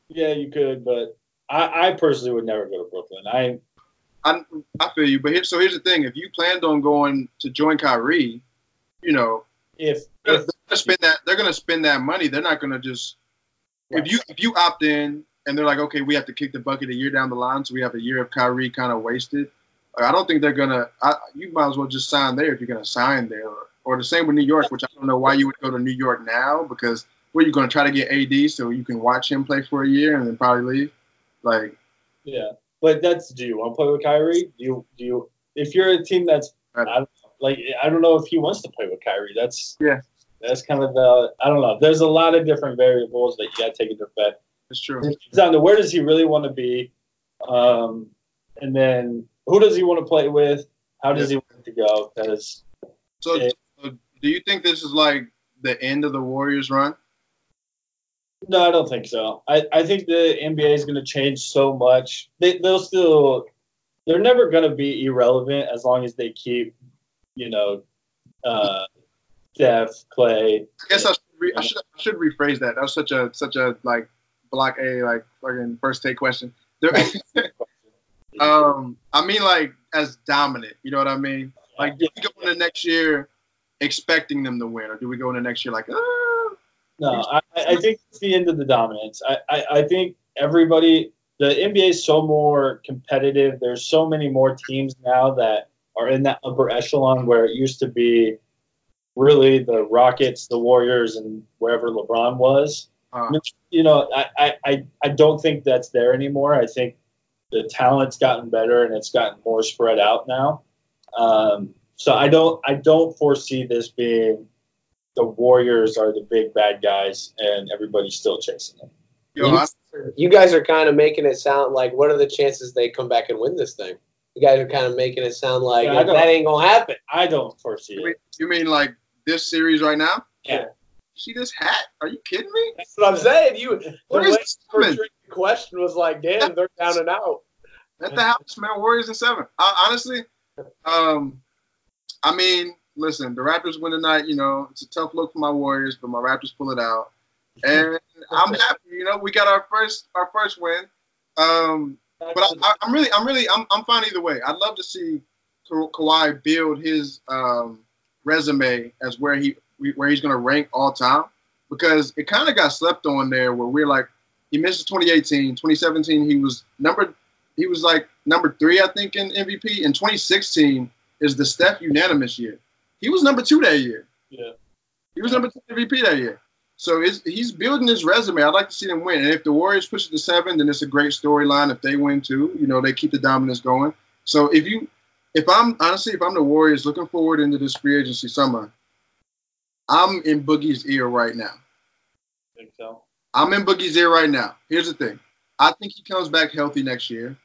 Yeah, you could, but I, I personally would never go to Brooklyn. I I I feel you, but here, so here's the thing: if you planned on going to join Kyrie, you know, if they're if gonna spend that. They're gonna spend that money. They're not gonna just if you if you opt in and they're like, okay, we have to kick the bucket a year down the line, so we have a year of Kyrie kind of wasted. I don't think they're gonna. I, you might as well just sign there if you're gonna sign there, or, or the same with New York, which I don't know why you would go to New York now because where you gonna try to get AD so you can watch him play for a year and then probably leave. Like, yeah, but that's do you want to play with Kyrie? Do you do you if you're a team that's I don't know, like I don't know if he wants to play with Kyrie. That's Yeah. That's kind of the I don't know. There's a lot of different variables that you got to take into effect. it's true. It comes down to where does he really want to be, um, and then who does he want to play with? How does he want to go? Because So, Yeah. Do you think this is like the end of the Warriors run? no, I don't think so. I, I think the NBA is going to change so much. They they'll still they're never going to be irrelevant as long as they keep you know uh, Steph, Klay. I guess I should, re- I should I should rephrase that. That was such a such a like block A like fucking first take question. Um, I mean like as dominant. You know what I mean? Like, do we go into next year expecting them to win, or do we go into next year like, ah, No, I, I think it's the end of the dominance. I, I, I think everybody, the NBA is so more competitive. There's so many more teams now that are in that upper echelon where it used to be really the Rockets, the Warriors, and wherever LeBron was. uh, You know, I, I, I, I don't think that's there anymore. I think the talent's gotten better and it's gotten more spread out now. Um, so I don't I don't foresee this being the Warriors are the big bad guys and everybody's still chasing them. yo, you, you guys are kind of making it sound like what are the chances they come back and win this thing? You guys are kind of making it sound like Yeah, that ain't gonna happen. I don't foresee you, mean, it. you mean like this series right now? Yeah. See this hat? Are you kidding me? That's what I'm saying. You the What way is this coming? portrayed the question was like, damn, they're down and out. At the house, man. Warriors in seven. I, honestly, um, I mean, listen, the Raptors win tonight. You know, it's a tough look for my Warriors, but my Raptors pull it out, and I'm happy. You know, we got our first our first win. Um, but I, I'm really, I'm really, I'm, I'm fine either way. I'd love to see Ka- Kawhi build his um, resume as where he where he's going to rank all time because it kind of got slept on there where we're like he missed 2018, 2017 he was number he was like number three I think in MVP. In 2016 is the Steph unanimous year. He was number two that year. Yeah. He was number two MVP that year. So it's, he's building his resume. I'd like to see them win. And if the Warriors push it to seven, then it's a great storyline. If they win too, you know, they keep the dominance going. So if you, if I'm honestly, if I'm the Warriors looking forward into this free agency summer, I'm in Boogie's ear right now. Think so. I'm in Boogie's ear right now. Here's the thing. I think he comes back healthy next year.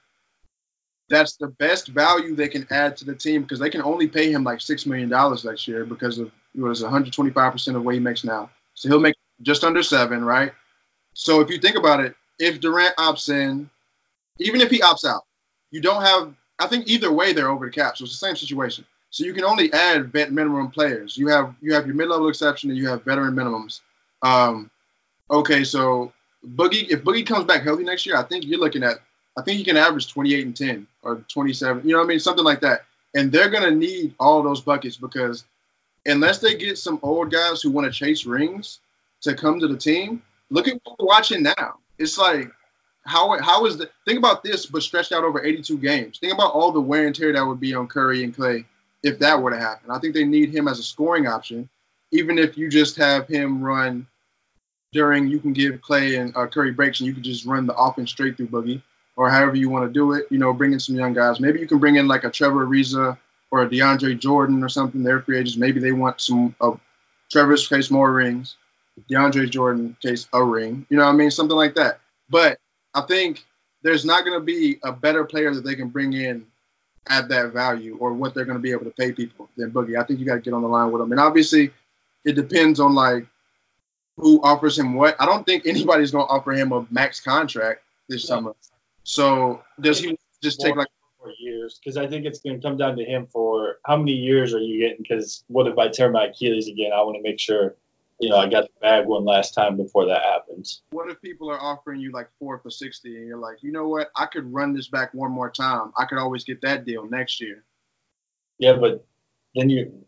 That's the best value they can add to the team because they can only pay him like six million dollars next year because of what is 125 percent of what he makes now. So he'll make just under seven, right? So if you think about it, if Durant opts in, even if he opts out, you don't have. I think either way they're over the cap, so it's the same situation. So you can only add vet minimum players. You have you have your mid level exception and you have veteran minimums. Um, okay, so Boogie, if Boogie comes back healthy next year, I think you're looking at I think he can average 28 and 10 or 27. You know what I mean? Something like that. And they're gonna need all those buckets because unless they get some old guys who want to chase rings to come to the team, look at what we're watching now. It's like how how is the think about this, but stretched out over 82 games. Think about all the wear and tear that would be on Curry and Klay if that were to happen. I think they need him as a scoring option, even if you just have him run during. You can give Klay and uh, Curry breaks, and you can just run the offense straight through Boogie, or however you want to do it. You know, bring in some young guys. Maybe you can bring in like a Trevor Ariza or a DeAndre Jordan or something. They're free agents. Maybe they want some of uh, Trevor's case more rings, DeAndre Jordan case a ring. You know what I mean? Something like that. But I think there's not going to be a better player that they can bring in at that value or what they're going to be able to pay people than Boogie. I think you got to get on the line with him. And obviously, it depends on like who offers him what. I don't think anybody's going to offer him a max contract this yeah. summer. So does he just take like four years? Because I think it's going to come down to him for how many years are you getting? Because what if I tear my Achilles again? I want to make sure you know, I got the bag one last time before that happens. What if people are offering you like four for sixty, and you're like, you know what, I could run this back one more time. I could always get that deal next year. Yeah, but then you,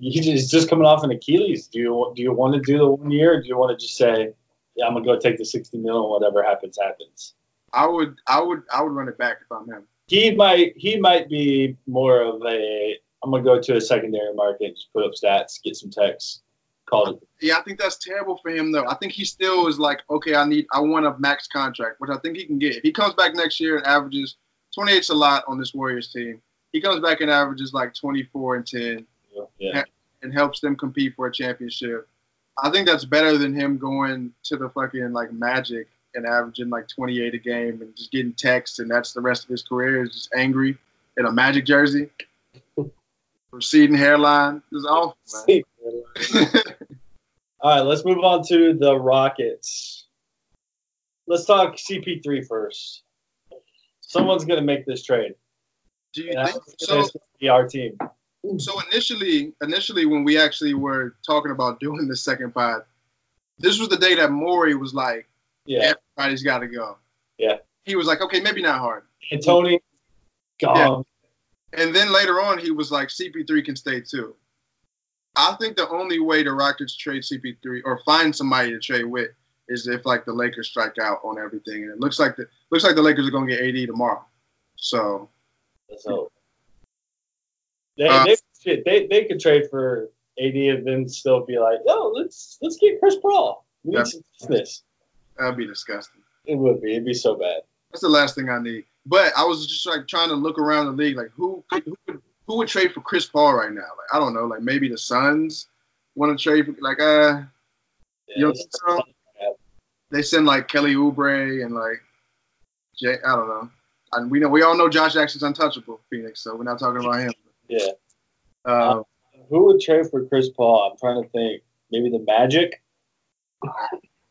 he's just coming off an Achilles. Do you do you want to do the one year? Or do you want to just say, yeah, I'm gonna go take the sixty mil and whatever happens happens? I would, I would, I would run it back if I'm him. He might, he might be more of a. I'm gonna go to a secondary market, just put up stats, get some texts call it. Yeah, I think that's terrible for him though. I think he still is like, okay, I need, I want a max contract, which I think he can get. If he comes back next year and averages 28's a lot on this Warriors team. He comes back and averages like 24 and 10, yeah. and helps them compete for a championship. I think that's better than him going to the fucking like Magic and averaging like 28 a game and just getting texts, and that's the rest of his career is just angry in a Magic jersey, receding hairline. It's awful, man. All right, let's move on to the Rockets. Let's talk CP3 first. Someone's going to make this trade. Do you think so? Be our team. So initially, initially when we actually were talking about doing the second pod, this was the day that Morey was like, "Yeah, everybody's got to go." Yeah. He was like, "Okay, maybe not hard." And Tony, gone. Yeah. And then later on, he was like, "CP3 can stay too." I think the only way the Rockets trade CP3 or find somebody to trade with is if like the Lakers strike out on everything, and it looks like the looks like the Lakers are gonna get AD tomorrow. So, so they, uh, they, shit, they they could trade for AD and then still be like, oh, let's let's get Chris Paul. We need some business. That'd be disgusting. It would be. It'd be so bad. That's the last thing I need. But I was just like trying to look around the league, like who could, who could who would trade for Chris Paul right now? Like I don't know, like maybe the Suns want to trade for like uh yeah, you know so? They send like Kelly Oubre and like Jay, I don't know. And we know we all know Josh Jackson's untouchable, Phoenix, so we're not talking about him. Yeah. Uh, who would trade for Chris Paul? I'm trying to think. Maybe the Magic.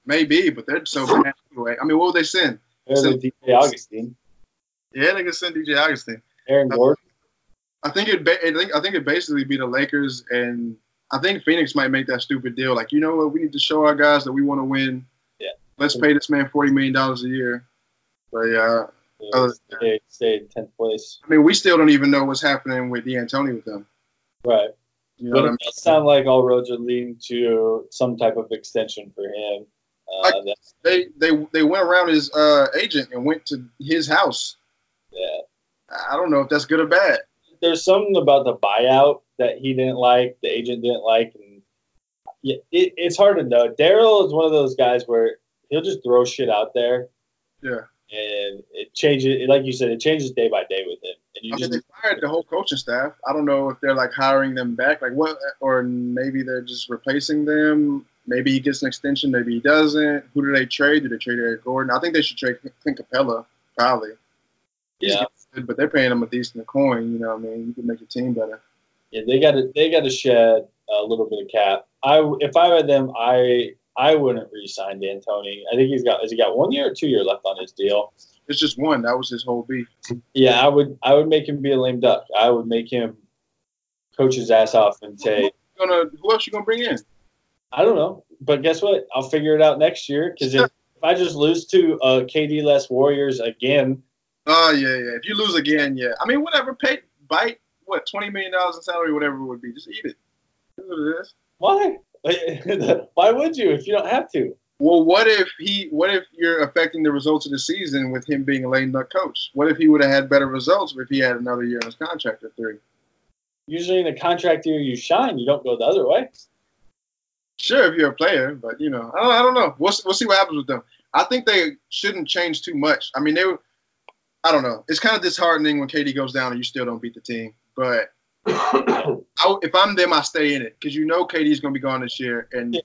Maybe, but they're so bad anyway. I mean, what would they send? Send DJ Augustin. Yeah, they could send DJ Augustin. Aaron Gordon. I think it. I think I think it basically be the Lakers, and I think Phoenix might make that stupid deal. Like, you know what? We need to show our guys that we want to win. Yeah. Let's pay this man forty million dollars a year. But yeah. Uh, stay, stay in tenth place. I mean, we still don't even know what's happening with D'Antoni with them. Right. You know but it I mean? does sound like all roads are leading to some type of extension for him. Uh, like they they they went around his uh, agent and went to his house. Yeah. I don't know if that's good or bad there's something about the buyout that he didn't like, the agent didn't like, and yeah, it, it's hard to know. Daryl is one of those guys where he'll just throw shit out there. Yeah. And it changes, like you said, it changes day by day with him. And you I just, mean, they fired the whole coaching staff. I don't know if they're like hiring them back, like what, or maybe they're just replacing them. Maybe he gets an extension, maybe he doesn't. Who do they trade? Do they trade Eric Gordon? I think they should trade Clint Capela, probably. Yeah but they're paying him a decent coin. You know, what I mean, you can make your team better. Yeah, they got to they got to shed a little bit of cap. I if I were them, I I wouldn't re-sign D'Antoni. I think he's got has he got one year or two year left on his deal. It's just one. That was his whole beef. Yeah, I would I would make him be a lame duck. I would make him coach his ass off and say, Gonna who else you gonna bring in? I don't know. But guess what? I'll figure it out next year because if, if I just lose to uh, KD less Warriors again, Oh yeah, yeah. If you lose again, yeah. I mean, whatever. Pay bite what twenty million dollars in salary, whatever it would be. Just eat it. That's what it is. why? why would you if you don't have to? Well, what if he? What if you're affecting the results of the season with him being a lame duck coach? What if he would have had better results if he had another year in his contract at three? Usually in a contract year, you shine. You don't go the other way. Sure, if you're a player, but you know, I don't, I don't know. We'll we'll see what happens with them. I think they shouldn't change too much. I mean, they. were- I don't know. It's kind of disheartening when KD goes down and you still don't beat the team. But I, if I'm them, I stay in it because you know KD's going to be gone this year, and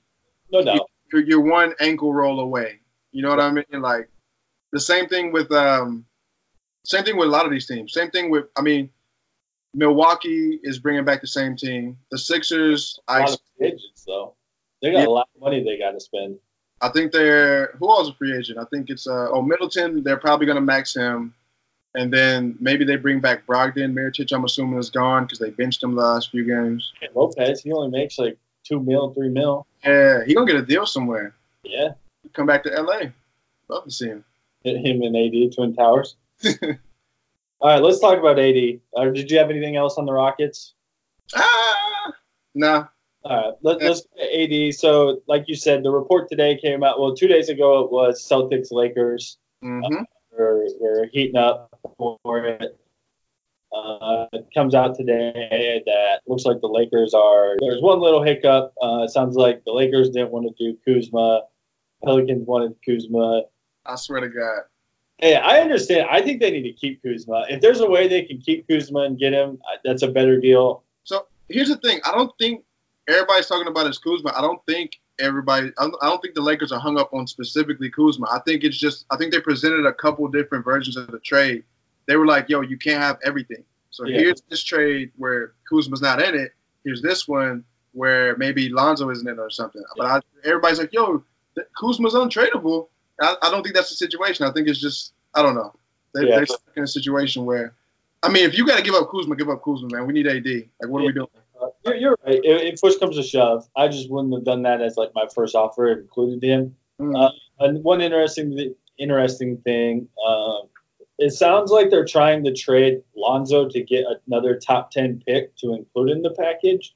No doubt. you're, you're one ankle roll away. You know what I mean? Like the same thing with um, same thing with a lot of these teams. Same thing with I mean, Milwaukee is bringing back the same team. The Sixers, A lot I of agents though. They got Yeah. a lot of money they got to spend. I think they're who else is a free agent? I think it's uh, oh Middleton. They're probably going to max him, and then maybe they bring back Brogdon. Mirotic, I'm assuming is gone because they benched him the last few games. And Lopez, he only makes like two mil, three mil. Yeah, he gonna get a deal somewhere. Yeah, Come back to LA. Love to see him. Hit him and AD Twin Towers. All right, let's talk about AD. Uh, did you have anything else on the Rockets? ah, nah. All right, let, let's go to AD. So, like you said, the report today came out. Well, two days ago it was Celtics Lakers. hmm We're, we're heating up for it. Uh, it comes out today that looks like the Lakers are. There's one little hiccup. Uh, it sounds like the Lakers didn't want to do Kuzma. Pelicans wanted Kuzma. I swear to God. Hey, I understand. I think they need to keep Kuzma. If there's a way they can keep Kuzma and get him, uh, that's a better deal. So here's the thing. I don't think everybody's talking about is Kuzma. I don't think everybody. I don't, think the Lakers are hung up on specifically Kuzma. I think it's just. I think they presented a couple different versions of the trade. They were like, "Yo, you can't have everything." So Yeah. here's this trade where Kuzma's not in it. Here's this one where maybe Lonzo isn't in it or something. But I, everybody's like, "Yo, Kuzma's untradeable." I, I don't think that's the situation. I think it's just. I don't know. They, Yeah. They're stuck in a situation where. I mean, if you got to give up Kuzma, give up Kuzma, man. We need AD. Like, what are we doing? You're, you're right. If, if push comes to shove, I just wouldn't have done that as like my first offer and included him. Mm. Uh, and one interesting interesting thing, um, it sounds like they're trying to trade Lonzo to get another top ten pick to include in the package.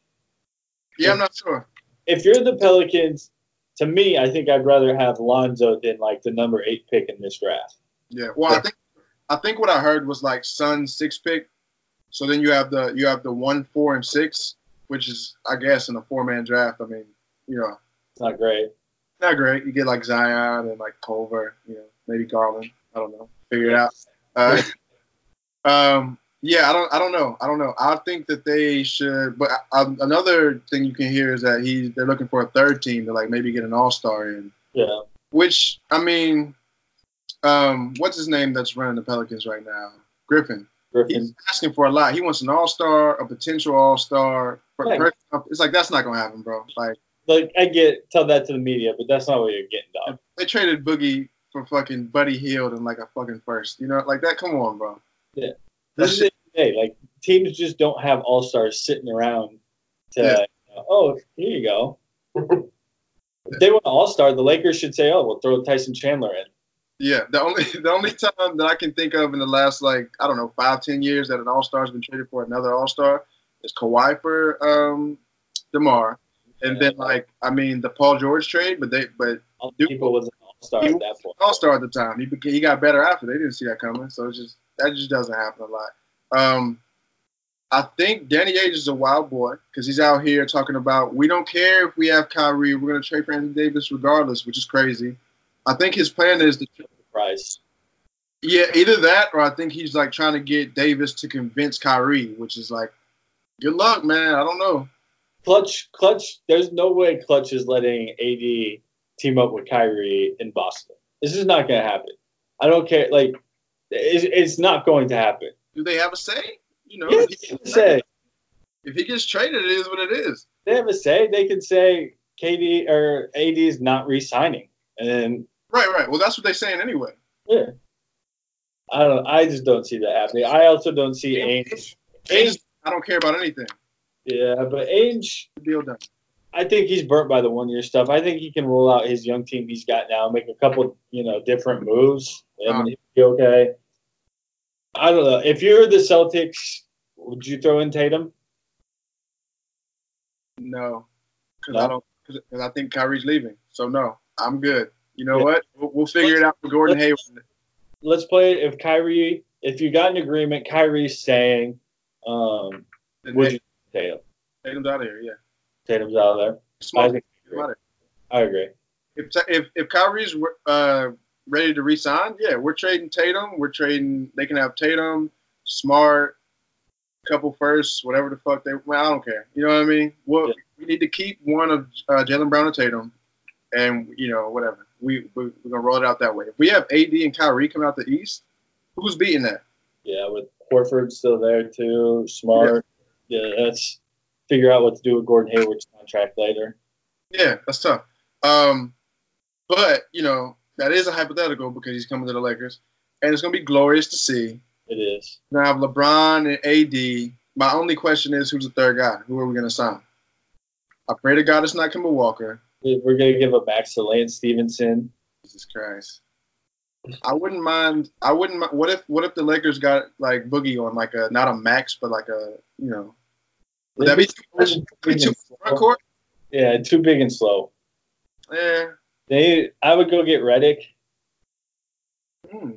Yeah, I'm not sure. If you're the Pelicans, to me, I think I'd rather have Lonzo than like the number eight pick in this draft. Yeah. Well, I think I think what I heard was like Sun six pick. So then you have the you have the one, four, and six, which is I guess in a four man draft. I mean, you know, It's not great. not great. You get like Zion and like Culver, you know, maybe Garland. I don't know. Figure it out. Uh, um, yeah, I don't. I don't know. I don't know. I think that they should. But um, another thing you can hear is that he they're looking for a third team to like maybe get an all star in. Yeah. Which I mean, um, what's his name that's running the Pelicans right now? Griffin. Griffin. He's asking for a lot. He wants an all star, a potential all star. Right. It's like that's not gonna happen, bro. Like Like I get tell that to the media, but that's not what you're getting, dog. they traded Boogie for fucking Buddy Hield and like a fucking first. You know, like that. Come on, bro. Yeah. This shit, day. Like teams just don't have all stars sitting around to Yeah. you know, oh here you go. if they want an all star, the Lakers should say, Oh, we'll throw Tyson Chandler in. Yeah. The only the only time that I can think of in the last like I don't know five ten years that an all star has been traded for another all star is Kawhi for um, DeMar, and then like I mean the Paul George trade, but they but All Dude. people was an all star at that point. all star at the time. He beca- he got better after. They didn't see that coming. So it's just that just doesn't happen a lot. Um, I think Danny Ainge is a wild boy because he's out here talking about we don't care if we have Kyrie, we're gonna trade for Anthony Davis regardless, which is crazy. I think his plan is to Price. yeah, either that or I think he's like trying to get Davis to convince Kyrie, which is like good luck, man. I don't know. Klutch Klutch there's no way Klutch is letting AD team up with Kyrie in Boston. This is not gonna happen. I don't care like it's, it's not going to happen. Do they have a say? You know, Yeah, if, they he have a say. if he gets traded, it is what it is. They have a say. They can say KD or AD is not re-signing, and then Right, right. Well, that's what they're saying anyway. Yeah. I don't. I just don't see that happening. I also don't see Ainge. Ainge, I don't care about anything. Yeah, but Ainge, Deal done. I think he's burnt by the one year stuff. I think he can roll out his young team he's got now, make a couple, you know, different moves, and uh-huh. he'll be okay. I don't know. If you're the Celtics, would you throw in Tatum? No, because No? I don't. Because I think Kyrie's leaving. So no, I'm good. You know Yeah. what? We'll, we'll figure it out for Gordon Hayward. Let's play it if Kyrie, if you got an agreement, Kyrie's staying. Um, And would then you Tatum? Tatum's out of here. Yeah. Tatum's out of there. I Smart. think I agree. if if if Kyrie's uh, ready to resign, yeah, we're trading Tatum. We're trading. They can have Tatum, Smart, couple firsts, whatever the fuck they. Well, I don't care. You know what I mean? Well, Yeah. we need to keep one of uh, Jaylen Brown and Tatum, and you know whatever. We, we we're gonna roll it out that way. If we have AD and Kyrie coming out the East, who's beating that? Yeah, with Horford still there too, Smart. Yeah, that's figure out what to do with Gordon Hayward's contract later. Yeah, that's tough. Um, but you know that is a hypothetical because he's coming to the Lakers, and it's gonna be glorious to see. It is. Now I have LeBron and AD. My only question is who's the third guy? Who are we gonna sign? I pray to God it's not Kemba Walker. We're gonna give a max to Lance Stephenson. Jesus Christ. I wouldn't mind. I wouldn't. mi- What if? What if the Lakers got like Boogie on like a not a max, but like a you know? Would that be too much? Would that be too front court? Yeah, too big and slow. Yeah. They, I would go get Redick, Hmm.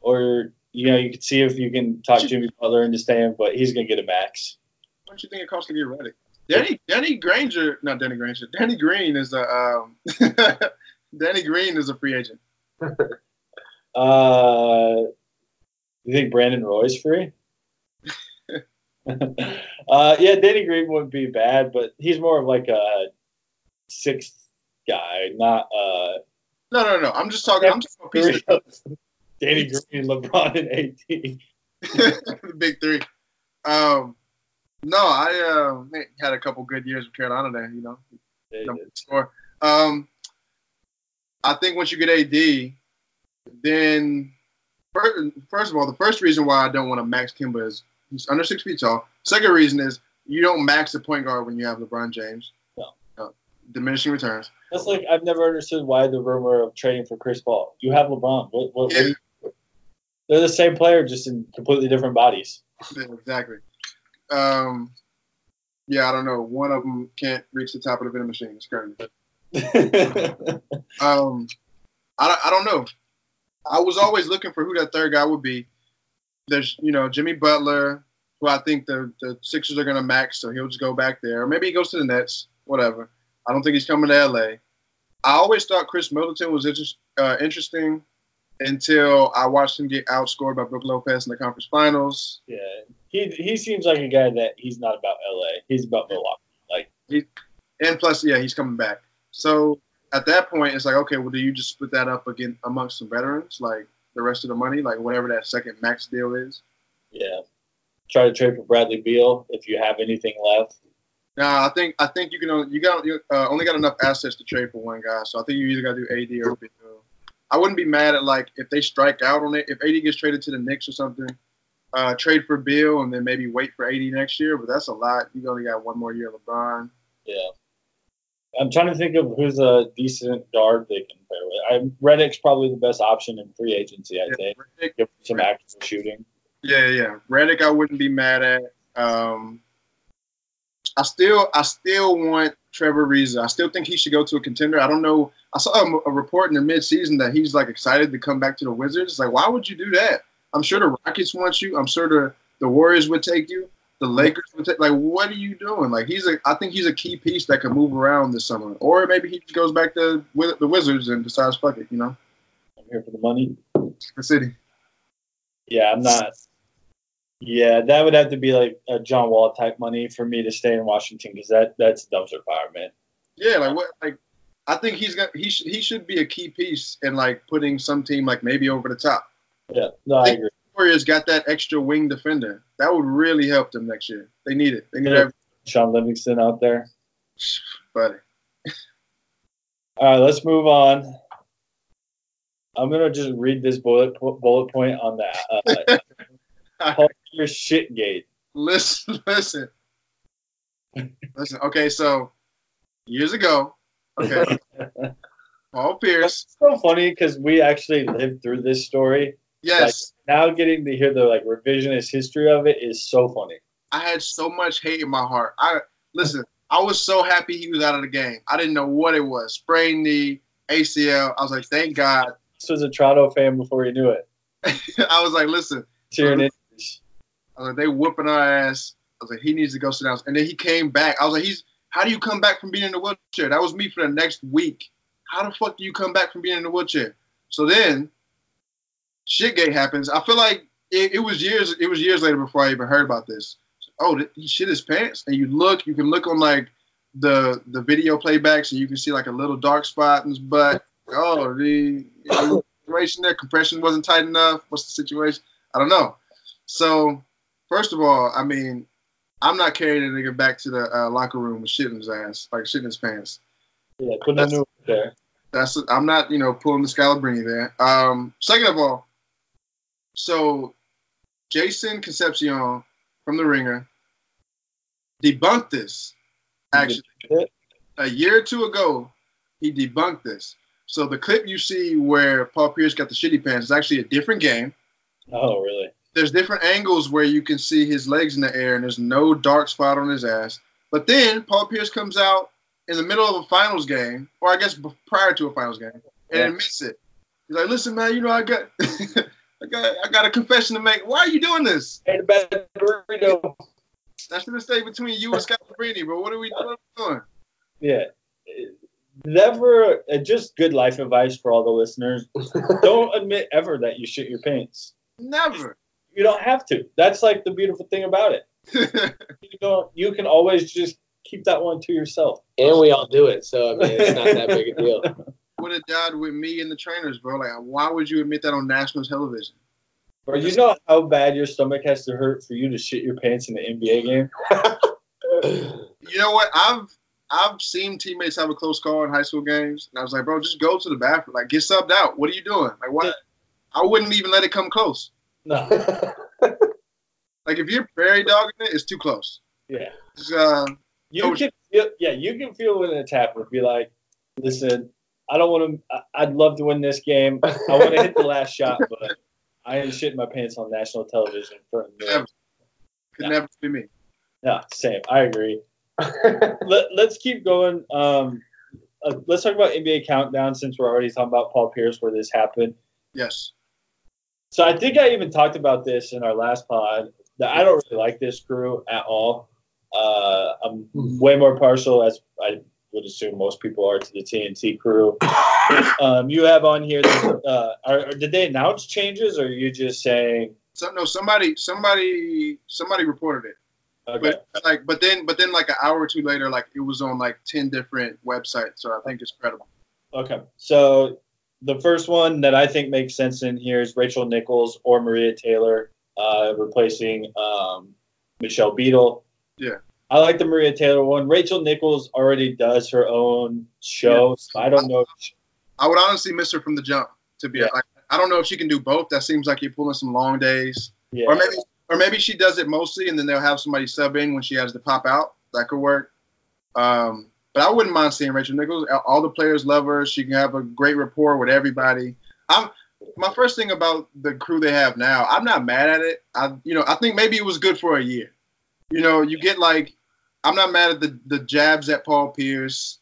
or you know, you could see if you can talk Jimmy Butler into staying, but he's gonna get a max. What do you think it costs to get ready? Danny Danny Granger, not Danny Granger. Danny Green is a um, Danny Green is a free agent. Uh, you think Brandon Roy's free? uh, yeah, Danny Green wouldn't be bad, but he's more of like a sixth guy, not uh. No, no, no. I'm just talking. I'm just talking piece three of Danny Green, LeBron, and AD. the big three. Um, no, I uh, had a couple good years with Carolina there. You know, number did. score. Um, I think once you get AD, then fir- first of all, the first reason why I don't want to max Kemba is he's under six feet tall. Second reason is you don't max the point guard when you have LeBron James. No. Diminishing returns. That's like I've never understood why the rumor of trading for Chris Paul. You have LeBron. What, what, what Yeah. do you- they're the same player, just in completely different bodies. Yeah, exactly. Um, yeah, I don't know. One of them can't reach the top of the vending machine. It's crazy. Um, I, I don't know. I was always looking for who that third guy would be. There's, you know, Jimmy Butler, who I think the, the Sixers are going to max, so he'll just go back there. Or maybe he goes to the Nets, whatever. I don't think he's coming to LA. I always thought Khris Middleton was inter- uh, interesting until I watched him get outscored by Brook Lopez in the conference finals. yeah, he he seems like a guy that he's not about LA. He's about Milwaukee. Like he, and plus, yeah, he's coming back. So at that point, it's like, okay, well, do you just split that up again amongst some veterans, like the rest of the money, like whatever that second max deal is? Yeah. Try to trade for Bradley Beal if you have anything left. Now, I think I think you can only, you got you uh, only got enough assets to trade for one guy. So I think you either got to do AD or Beal. I wouldn't be mad at like if they strike out on it. If AD gets traded to the Knicks or something, uh, trade for Beal and then maybe wait for AD next year. But that's a lot. You only got one more year, of LeBron. Yeah. I'm trying to think of who's a decent guard they can pair with. I'm, Redick's probably the best option in free agency, I Yeah, think. Give some actual shooting. Yeah, yeah. Redick, I wouldn't be mad at. Um, I still, I still want Trevor Ariza. I still think he should go to a contender. I don't know. I saw a, a report in the midseason that he's like excited to come back to the Wizards. It's like, why would you do that? I'm sure the Rockets want you. I'm sure the the Warriors would take you. The Lakers would take. Like, what are you doing? Like, he's a. I think he's a key piece that can move around this summer. Or maybe he just goes back to the Wizards and decides, fuck it, you know, I'm here for the money. the city. Yeah, I'm not. Yeah, that would have to be like a John Wall type money for me to stay in Washington because that that's dumpster fire, man. Yeah, like what? Like, I think he's got he sh- he should be a key piece in like putting some team like maybe over the top. Yeah, no, I agree. Warriors got that extra wing defender. That would really help them next year. They need it. They need Yeah. Shaun Livingston out there. buddy. All right, let's move on. I'm gonna just read this bullet bullet point on that. Uh, Paul Pierce shit gate. Listen, listen. Listen, okay, so years ago, okay, Paul Pierce. It's so funny because we actually lived through this story. Yes, Now getting to hear the like revisionist history of it is so funny. I had so much hate in my heart. I listen. I was so happy he was out of the game. I didn't know what it was. Sprained knee, ACL. I was like, thank God. This was a Toronto fan before you knew it. I was like, listen. Cheering in. I was like, they whooping our ass. I was like, he needs to go sit down. And then he came back. I was like, he's how do you come back from being in the wheelchair? That was me for the next week. How the fuck do you come back from being in the wheelchair? So then shitgate happens. I feel like it, it was years it was years later before I even heard about this. Oh, th- he shit his pants. And you look, you can look on like the the video playbacks and you can see like a little dark spot in his butt. Oh, the situation there, compression wasn't tight enough. What's the situation? I don't know. So first of all, I mean, I'm not carrying a nigga back to the uh, locker room with shit in his ass, like shit in his pants. Yeah, put new there. That's I'm not, you know, pulling the Scalabrine there. Um, second of all, so Jason Concepcion from The Ringer debunked this. Actually, a year or two ago, he debunked this. So the clip you see where Paul Pierce got the shitty pants is actually a different game. Oh, really? There's different angles where you can see his legs in the air, and there's no dark spot on his ass. But then Paul Pierce comes out in the middle of a finals game, or I guess prior to a finals game, and Yeah. admits it. He's like, "Listen, man, you know I got, I got, I got a confession to make. Why are you doing this? Hey, the bad burrito. That should have stayed between you and Scott Cabrini, bro. What are we doing?" Yeah. Never, uh, just good life advice for all the listeners. Don't admit ever that you shit your pants. Never. You don't have to. That's like the beautiful thing about it. You don't. You can always just keep that one to yourself. and we all do it, so I mean, it's not that big a deal. would have died with me and the trainers, bro. Like, why would you admit that on national television? Or you know how bad your stomach has to hurt for you to shit your pants in the NBA game? You know what? I've I've seen teammates have a close call in high school games, and I was like, bro, just go to the bathroom. Like, get subbed out. What are you doing? Like, what? I wouldn't even let it come close. No. Like, if you're prairie dogging it, it's too close. Yeah. Uh, You Coach- can feel, yeah, you can feel when it's happening. Be like, listen, I don't want to. I'd love to win this game. I want to hit the last shot, but I ain't shitting my pants on national television for a Never. could Yeah. never be me. Yeah, same. I agree. Let, let's keep going. Um, uh, let's talk about NBA countdown since we're already talking about Paul Pierce where this happened. Yes. So I think I even talked about this in our last pod that I don't really like this crew at all. Uh, I'm way more partial, as I would assume most people are, to the TNT crew. Um, you have on here. Uh, are, are- did they announce changes, or are you just saying? So, no, somebody, somebody, somebody reported it. Okay, But like, but then, but then, like an hour or two later, like it was on like ten different websites. So I think it's credible. okay. So the first one that I think makes sense in here is Rachel Nichols or Maria Taylor uh, replacing um, Michelle Beadle. Yeah. I like the Maria Taylor one. Rachel Nichols already does her own show, so I don't know. If she, I would honestly miss her from the jump. To be Yeah. like, I don't know if she can do both. That seems like you're pulling some long days. yeah. Or maybe, or maybe she does it mostly, and then they'll have somebody sub in when she has to pop out. That could work. Um, but I wouldn't mind seeing Rachel Nichols. All the players love her. She can have a great rapport with everybody. I'm my first thing about the crew they have now. I'm not mad at it. I, you know, I think maybe it was good for a year. You know, you get like, I'm not mad at the the jabs at Paul Pierce.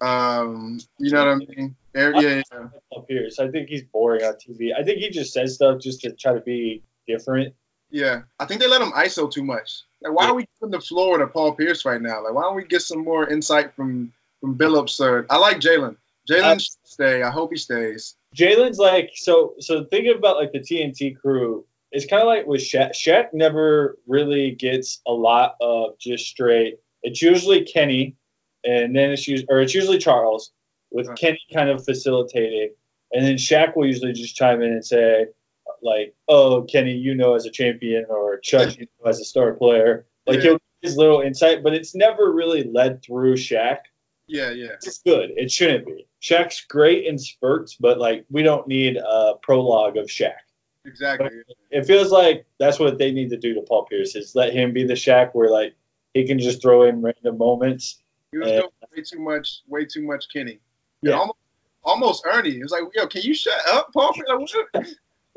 Um, you know what I mean? Yeah, yeah. Paul Pierce. I think he's boring on TV. I think he just says stuff just to try to be different. Yeah, I think they let him ISO too much. Like, why are we giving the floor to Paul Pierce right now? Like, why don't we get some more insight from from Billups? Or I like Jalen. Jalen should stay. I hope he stays. Jalen's like so. So thinking about like the TNT crew, it's kind of like with Shaq. Shaq never really gets a lot of just straight. It's usually Kenny, and then it's usually or it's usually Charles with Right. Kenny kind of facilitating, and then Shaq will usually just chime in and say like, "Oh, Kenny, you know as a champion," or Chuck, you know as a star player. Like Yeah. he'll give his little insight, but it's never really led through Shaq. Yeah, yeah, It's good. It shouldn't be. Shaq's great in spurts, but like we don't need a prologue of Shaq. exactly. It feels like that's what they need to do to Paul Pierce is let him be the Shaq where like he can just throw in random moments. He was Yeah. doing way too much, way too much Kenny. Yeah. Almost, almost Ernie. It was like, yo, can you shut up, Paul? Like, what?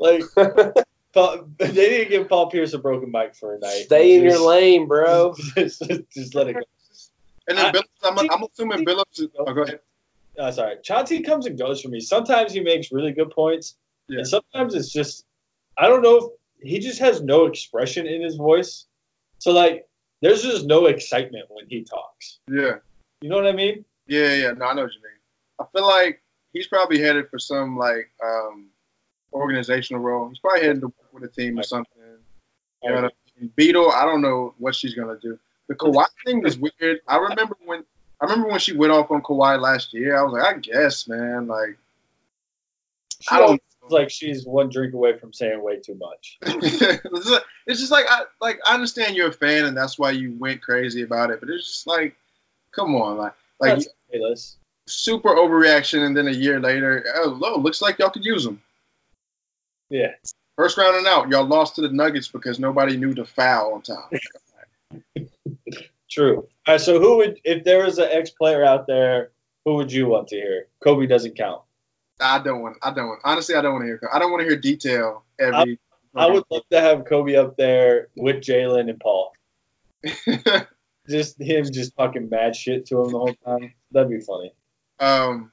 Like Paul, they didn't give Paul Pierce a broken mic for a night. Stay in your lane, bro. Just, just let it go. And then I- Billups, I'm, I'm assuming Billups. Is, oh, go ahead. Uh, sorry, Chauncey comes and goes for me. Sometimes he makes really good points, Yeah. and sometimes it's just I don't know. If, he just has no expression in his voice. So like, there's just no excitement when he talks. Yeah. You know what I mean? Yeah, yeah. No, I know what you mean. I feel like he's probably headed for some like um organizational role. He's probably heading to work with a team or something. You know I mean? Beadle, I don't know what she's gonna do. The Kawhi thing is weird. I remember when I remember when she went off on Kawhi last year. I was like, I guess, man. Like, She I don't. like she's one drink away from saying way too much. it's just like I like I understand you're a fan and that's why you went crazy about it, but it's just like, come on, like like super overreaction, and then a year later, oh, lo- looks like y'all could use them. Yeah. First round and out, y'all lost to the Nuggets because nobody knew to foul on time. True. All right. So who would, if there was an ex player out there, who would you want to hear? Kobe doesn't count. I don't want. I don't want. Honestly, I don't want to hear. I don't want to hear detail every. I would love to have Kobe up there with Jalen and Paul. Just him just talking mad shit to him the whole time. That'd be funny. um,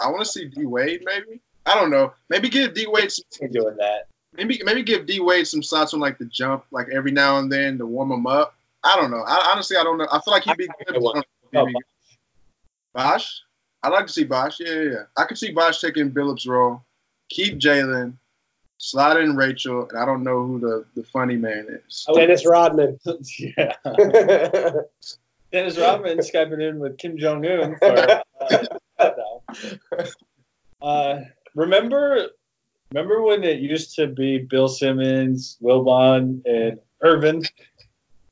I want to see D Wade. Maybe I don't know. Maybe give D Wade some. Doing that. Maybe maybe give D Wade some shots on like the jump, like every now and then to warm him up. I don't know. I honestly I don't know. I feel like he'd be good. I want- but I don't know if he'd be good. Bosh. I'd like to see Bosh. Yeah, yeah, yeah. I could see Bosh taking Billups' role. Keep Jalen. Slide in Rachel, and I don't know who the, the funny man is. I would- Dennis Rodman. yeah. Dennis Rodman skyping in with Kim Jong Un. For, uh, uh, remember, remember when it used to be Bill Simmons, Wilbon, and Irvin?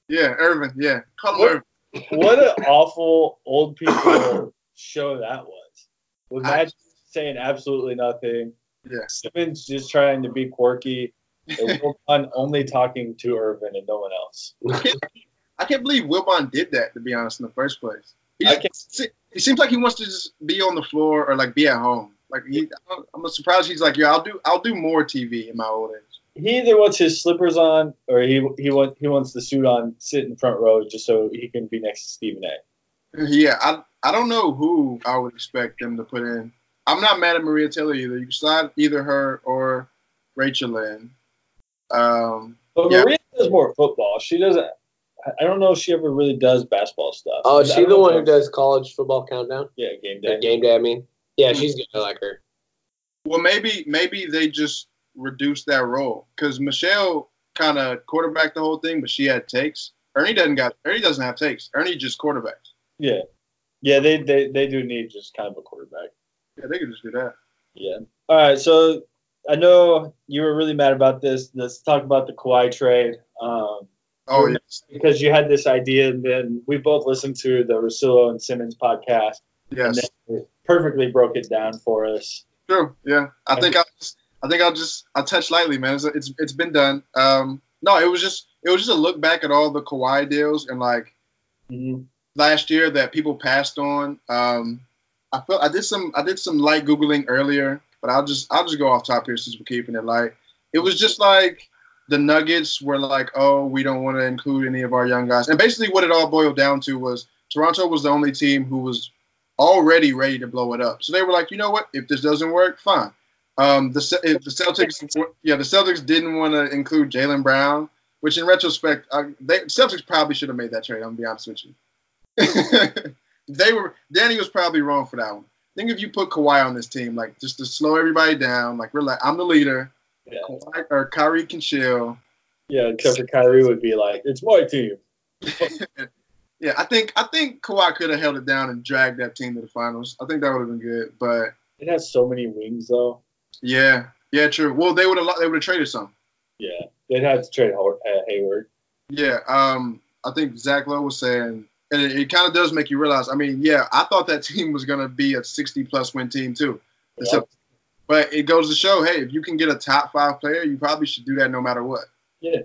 Yeah, Irvin. Yeah, call him What? Irvin. What an awful old people show that was. With Magic saying absolutely nothing. Yeah. Simmons just trying to be quirky. And Wilbon only talking to Irvin and no one else. I can't, I can't believe Wilbon did that. To be honest, in the first place, he just, it seems like he wants to just be on the floor or like be at home. Like he, I'm surprised he's like, yeah, I'll do, I'll do more TV in my old age. he either wants his slippers on or he he want, he wants the suit on, sit in front row just so he can be next to Stephen A. Yeah, I, I don't know who I would expect them to put in. I'm not mad at Maria Taylor either. You can slide either her or Rachel Lynn. Um, But Yeah. Maria does more football. She doesn't. I- I don't know if she ever really does basketball stuff. oh, I is she the one who does college football countdown? Yeah, game Or day. game day, I mean. Yeah, she's good. I like her. well, maybe maybe they just reduced that role because Michelle kind of quarterbacked the whole thing, but she had takes. Ernie doesn't got Ernie doesn't have takes. Ernie just quarterbacks. Yeah, yeah. They, they they do need just kind of a quarterback. Yeah, they could just do that. Yeah. All right. So I know you were really mad about this. Let's talk about the Kawhi trade. Um, Oh yes, because you had this idea, and then we both listened to the Russillo and Simmons podcast, yes, and they perfectly broke it down for us. true. Yeah, I think I'll just, I think I'll just I'll touch lightly, man. It's it's, it's been done. Um, no, it was just it was just a look back at all the Kawhi deals and like Mhm. last year that people passed on. Um, I felt I did some I did some light googling earlier, but I'll just I'll just go off top here since we're keeping it light. It was just like the Nuggets were like, oh, we don't want to include any of our young guys, and basically what it all boiled down to was Toronto was the only team who was already ready to blow it up. So they were like, you know what? If this doesn't work, fine. Um, the the Celtics, yeah, the Celtics didn't want to include Jaylen Brown, which in retrospect, uh, they Celtics probably should have made that trade. I'm gonna be honest with you. they were Danny was probably wrong for that one. I think if you put Kawhi on this team, like just to slow everybody down, like relax. I'm the leader. Yeah. Kawhi, or Kyrie can chill. Yeah, except for Kyrie would be like, it's my team. yeah, I think I think Kawhi could have held it down and dragged that team to the finals. I think that would have been good. But It has so many wings though. yeah, yeah, true. Well, they would have they would have traded some. Yeah, they'd have to trade uh, Hayward. Yeah, um, I think Zach Lowe was saying, and it, it kind of does make you realize. I mean, yeah, I thought that team was gonna be a 60 plus win team too. Yeah. So- but it goes to show, hey, if you can get a top five player, you probably should do that no matter what. Yeah.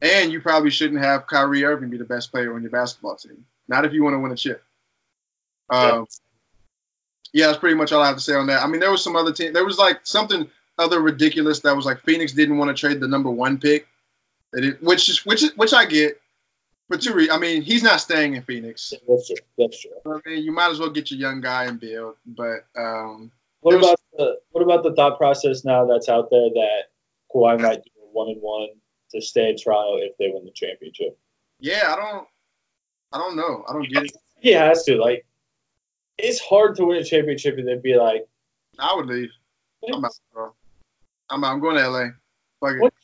And you probably shouldn't have Kyrie Irving be the best player on your basketball team. Not if you want to win a chip. Um, yeah, that's pretty much all I have to say on that. I mean, there was some other team. There was like something other ridiculous that was like Phoenix didn't want to trade the number one pick, it, which is which which I get. For two reasons. I mean, he's not staying in Phoenix. That's true. That's true. I mean, you might as well get your young guy and build. But um, What There was- about the what about the thought process now that's out there that Kawhi might do a one and one to stay in Toronto if they win the championship? yeah, I don't, I don't know. I don't get it. He has to. Like, it's hard to win a championship and then be like, I would leave. I'm out, bro. I'm out. I'm going to LA. Fuck it. What?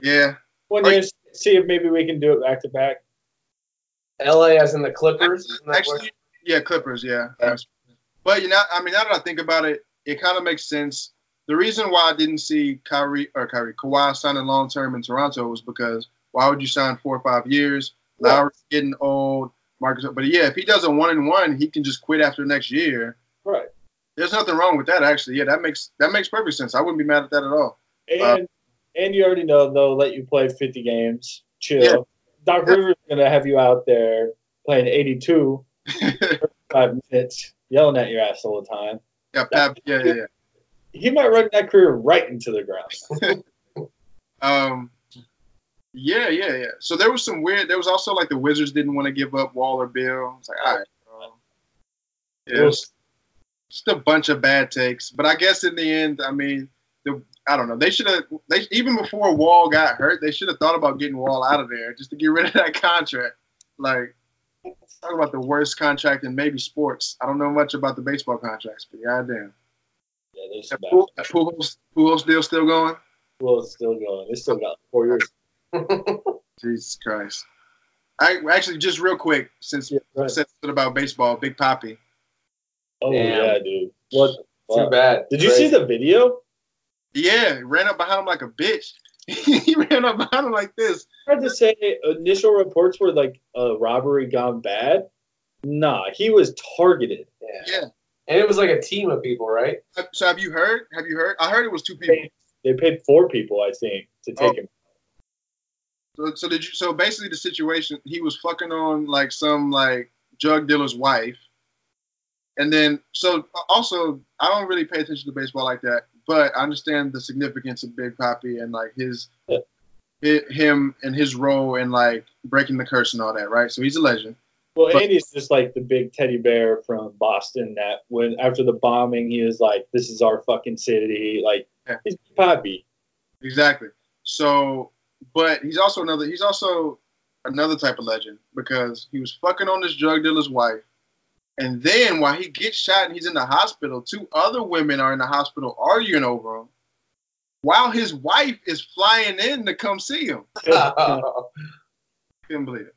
Yeah. one year, see if maybe we can do it back to back. LA as in the Clippers. Isn't Actually, yeah, Clippers. Yeah. Yeah. But you know, I mean, now that I think about it, it kind of makes sense. The reason why I didn't see Kyrie or Kyrie Kawhi signing long term in Toronto was because why would you sign four or five years? Yeah. Lowry's getting old. Marcus, but yeah, if he does a one and one, he can just quit after next year. Right. There's nothing wrong with that, actually. Yeah, that makes that makes perfect sense. I wouldn't be mad at that at all. And Uh, and you already know they'll let you play 50 games. Chill. Yeah. Doc Yeah. Rivers gonna have you out there playing 82 five minutes, yelling at your ass all the time. yeah, Pap, yeah, yeah, yeah. He might run that career right into the ground. Um, yeah, yeah, yeah. So there was some weird. There was also like the Wizards didn't want to give up Wall or Beal. It's like, all right, it was just a bunch of bad takes. But I guess in the end, I mean, the I don't know. They should have. They even before Wall got hurt, they should have thought about getting Wall out of there just to get rid of that contract. Like, talk about the worst contract in maybe sports. I don't know much about the baseball contracts, but goddamn. Yeah, there's That some. Pujols, Pujols, Pujols deal still going? Well, it's still going. They still got four years. Jesus Christ. I actually just real quick, since Yeah, I right. said something about baseball, Big Papi. Oh Damn. yeah, dude. What? Too fuck? bad. Did you see the video? Yeah, he ran up behind him like a bitch. he ran up behind him like this. Hard to say. Initial reports were like a robbery gone bad. Nah, he was targeted. Yeah. Yeah. And it was like a team of people, right? So have you heard? Have you heard? I heard it was two people. They paid four people, I think, to take Oh. him. So, so did you? So basically, the situation he was fucking on like some like drug dealer's wife, and then so also I don't really pay attention to baseball like that, but I understand the significance of Big Papi and like his, Yeah. hi- him and his role in like breaking the curse and all that, right? So he's a legend. Well, But- Andy's just like the big teddy bear from Boston that when after the bombing, he was like, "This is our fucking city." Like Yeah. he's Papi. Exactly. So, but he's also another. He's also another type of legend because he was fucking on this drug dealer's wife, and then while he gets shot and he's in the hospital, two other women are in the hospital arguing over him, while his wife is flying in to come see him. Couldn't believe it.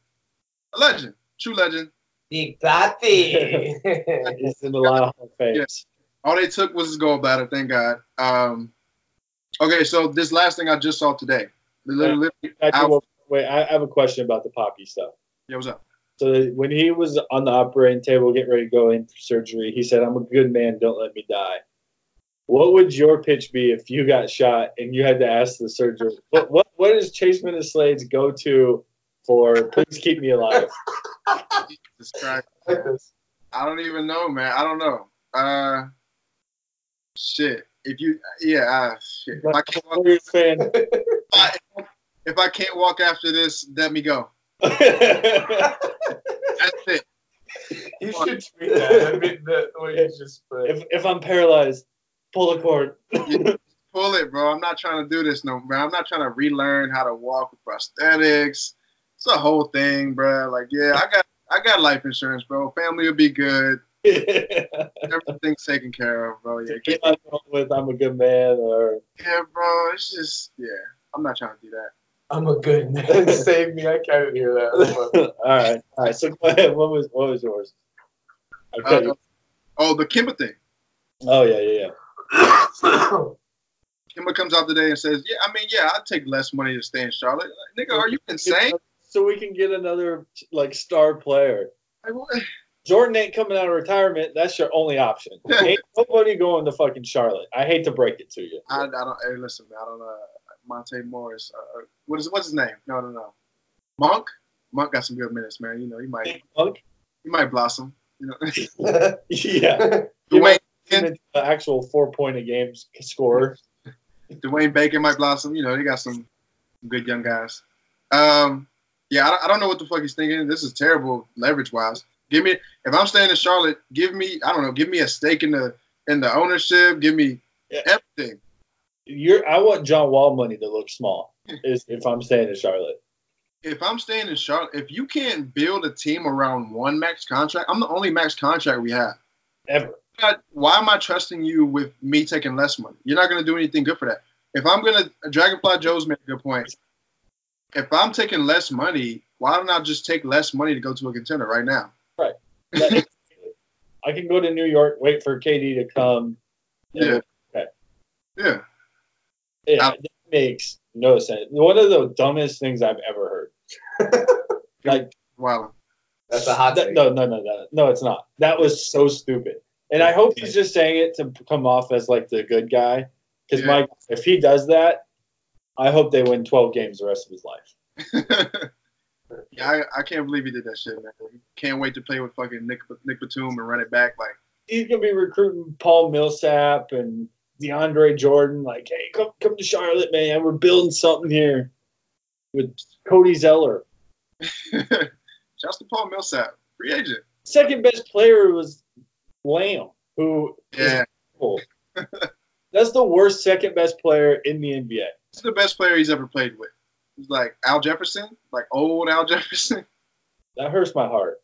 A legend, true legend. Big Papi. he's in a lot of Hall of Yes. All they took was his gold gallbladder. Thank God. Um, okay, so this last thing I just saw today. Literally, Actually, Ow. well, wait, I have a question about the Papi stuff. yeah, what's up? So when he was on the operating table getting ready to go in for surgery, he said, "I'm a good man. Don't let me die." What would your pitch be if you got shot and you had to ask the surgeon, "What what, what is Chase Slade's go to for please keep me alive?" Jesus I don't even know, man. I don't know. Uh, shit. If you, yeah, uh, shit. If I can't walk, Warriors fan. if I, if I can't walk after this, let me go. That's it. you should tweet that. I mean, the, what you just put. if if I'm paralyzed, pull the cord. Pull it, bro. I'm not trying to do this no, bro. I'm not trying to relearn how to walk with prosthetics. It's a whole thing, bro. Like, yeah, I got, I got life insurance, bro. Family will be good. Everything's taken care of, bro. Yeah, Get get, my phone with I'm a good man or yeah, bro. It's just, yeah. I'm not trying to do that. I'm a good man. Save me. I can't hear that. all right, all right. So go ahead. What was what was yours? I Uh, you. oh, the Kemba thing. Oh yeah, yeah, yeah. Kemba comes out today and says, "Yeah, I mean, yeah, I'd take less money to stay in Charlotte." Like, nigga, are you insane? So we can get another like star player. Like. Jordan ain't coming out of retirement. That's your only option. ain't nobody going to fucking Charlotte. I hate to break it to you. I, I don't. Hey, listen, man, I don't. Uh, Monte Morris. Uh, what is what's his name? No, no, no. Monk. Monk got some good minutes, man. You know, he might Monk? he might blossom. You know, yeah. Dwayne You might turn into an actual four point a game scorer. Dwayne Bacon might blossom. You know, they got some good young guys. Um, yeah, I, I don't know what the fuck he's thinking. This is terrible leverage wise. Give me if I'm staying in Charlotte, give me I don't know, give me a stake in the in the ownership. Give me Yeah. everything. You're I want John Wall money to look small. Is if I'm staying in Charlotte. If I'm staying in Charlotte, if you can't build a team around one max contract, I'm the only max contract we have. Ever. not- why am I trusting you with me taking less money? You're not going to do anything good for that. If I'm going to, Dragonfly Joe's made a good point. If I'm taking less money, why don't I just take less money to go to a contender right now? That- I can go to New York, wait for KD to come. Yeah. Yeah. Yeah, Now- that makes no sense. One of the dumbest things I've ever heard. like Wow. That's a hot that- take. no, no, no, no, no, it's not. That was so stupid. And I hope he's just saying it to come off as like the good guy. Because Yeah. Mike, if he does that, I hope they win 12 games the rest of his life. yeah, I, I can't believe he did that shit, man. Can't wait to play with fucking Nick Nick Batum and run it back. Like, He's gonna be recruiting Paul Millsap and DeAndre Jordan. Like, hey, come come to Charlotte, man. We're building something here with Cody Zeller. shouts to Paul Millsap, free agent. Second best player was Lamb, who Yeah. That's the worst second best player in the NBA. He's the best player he's ever played with. He's like Al Jefferson, like old Al Jefferson. That hurts my heart.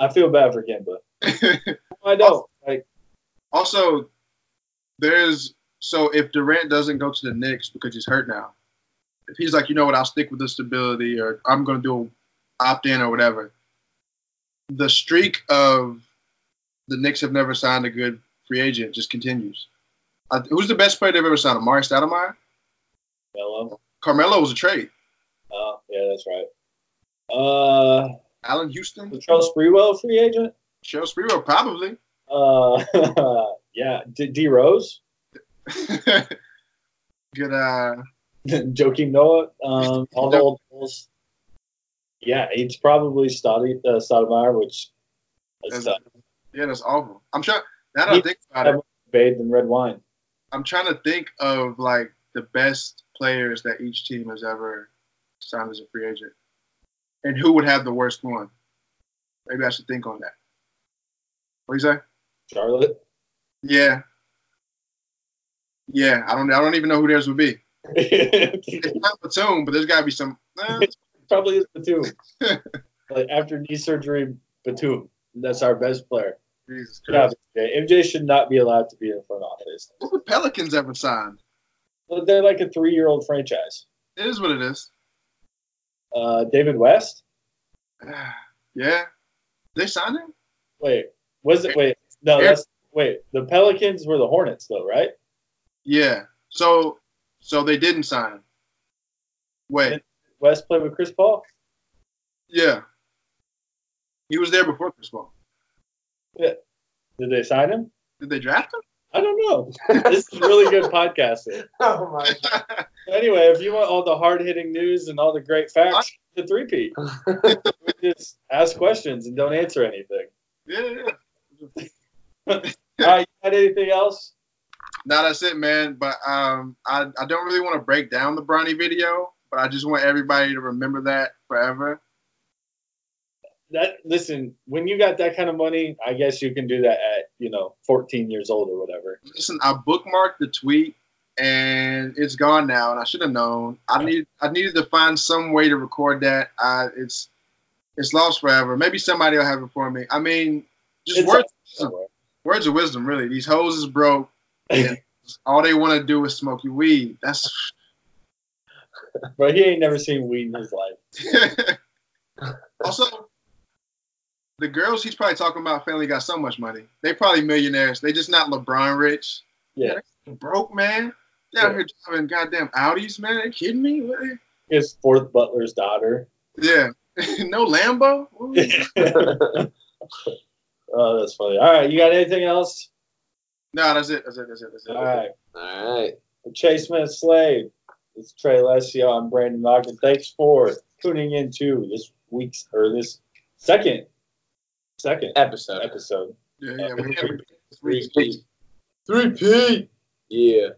I feel bad for Kemba. I don't. Like, Also, there's so if Durant doesn't go to the Knicks because he's hurt now, if he's like, you know what, I'll stick with the stability or I'm gonna do a opt in or whatever. The streak of the Knicks have never signed a good free agent just continues. Uh, who's the best player they've ever signed? Amar'e Stoudemire? Melo. Carmelo was a trade. Oh, yeah, that's right. Uh, Allan Houston? was Charles Sprewell free agent? Cheryl Sprewell, probably. Uh, yeah. D-, D Rose, Good uh Joakim Noah, um, all the old bulls. Yeah, it's probably Stadi, uh, Stoudemire, which is That's- yeah, that's awful. I'm trying now that I think about it. bathed in red wine. I'm trying to think of like the best players that each team has ever signed as a free agent, and who would have the worst one. Maybe I should think on that. What do you say? Charlotte. Yeah, yeah. I don't. I don't even know who theirs would be. It's not Batum, but there's got to be some. eh, probably is Batum. like after knee surgery, Batum. That's our best player. Jesus Yeah, Christ. MJ should not be allowed to be in front office. What the Pelicans ever signed? They're like a three-year-old franchise. It is what it is. Uh, David West. yeah. They signed him? Wait, was it? Wait, no, that's wait. The Pelicans were the Hornets, though, right? Yeah. So so they didn't sign him. Wait. West played with Chris Paul. Yeah. He was there before Chris Paul. Yeah. Did they sign him? Did they draft him? I don't know. this is really good podcasting. Oh my god. Anyway, if you want all the hard-hitting news and all the great facts, the three P. just ask questions and don't answer anything. yeah, yeah. All right, you got anything else? No, that's it, man. But um, I, I don't really want to break down the Bronny video, but I just want everybody to remember that forever. That listen, when you got that kind of money, I guess you can do that at you know 14 years old or whatever. Listen, I bookmarked the tweet and it's gone now, and I should have known. I need I needed to find some way to record that. I, it's it's lost forever. Maybe somebody will have it for me. I mean, just It's words words of wisdom, really. These hoes is broke. And all they want to do is smoke your weed. That's but he ain't never seen weed in his life. also the girls he's probably talking about family got so much money. They probably millionaires. They just not LeBron rich. Yeah, Broke man. They out here driving goddamn Audis, man. They kidding me? What? his fourth butler's daughter. Yeah. no Lambo? oh, that's funny. All right, you got anything else? no, that's it. That's it. That's it. That's it. All right, All right. Chase Smith Slave. It's Trey Alessio. I'm Brandon Ogden. Thanks for tuning in to this week's or this second second Episode. episode. Yeah, yeah. We Three have Three P. Three P. Yeah.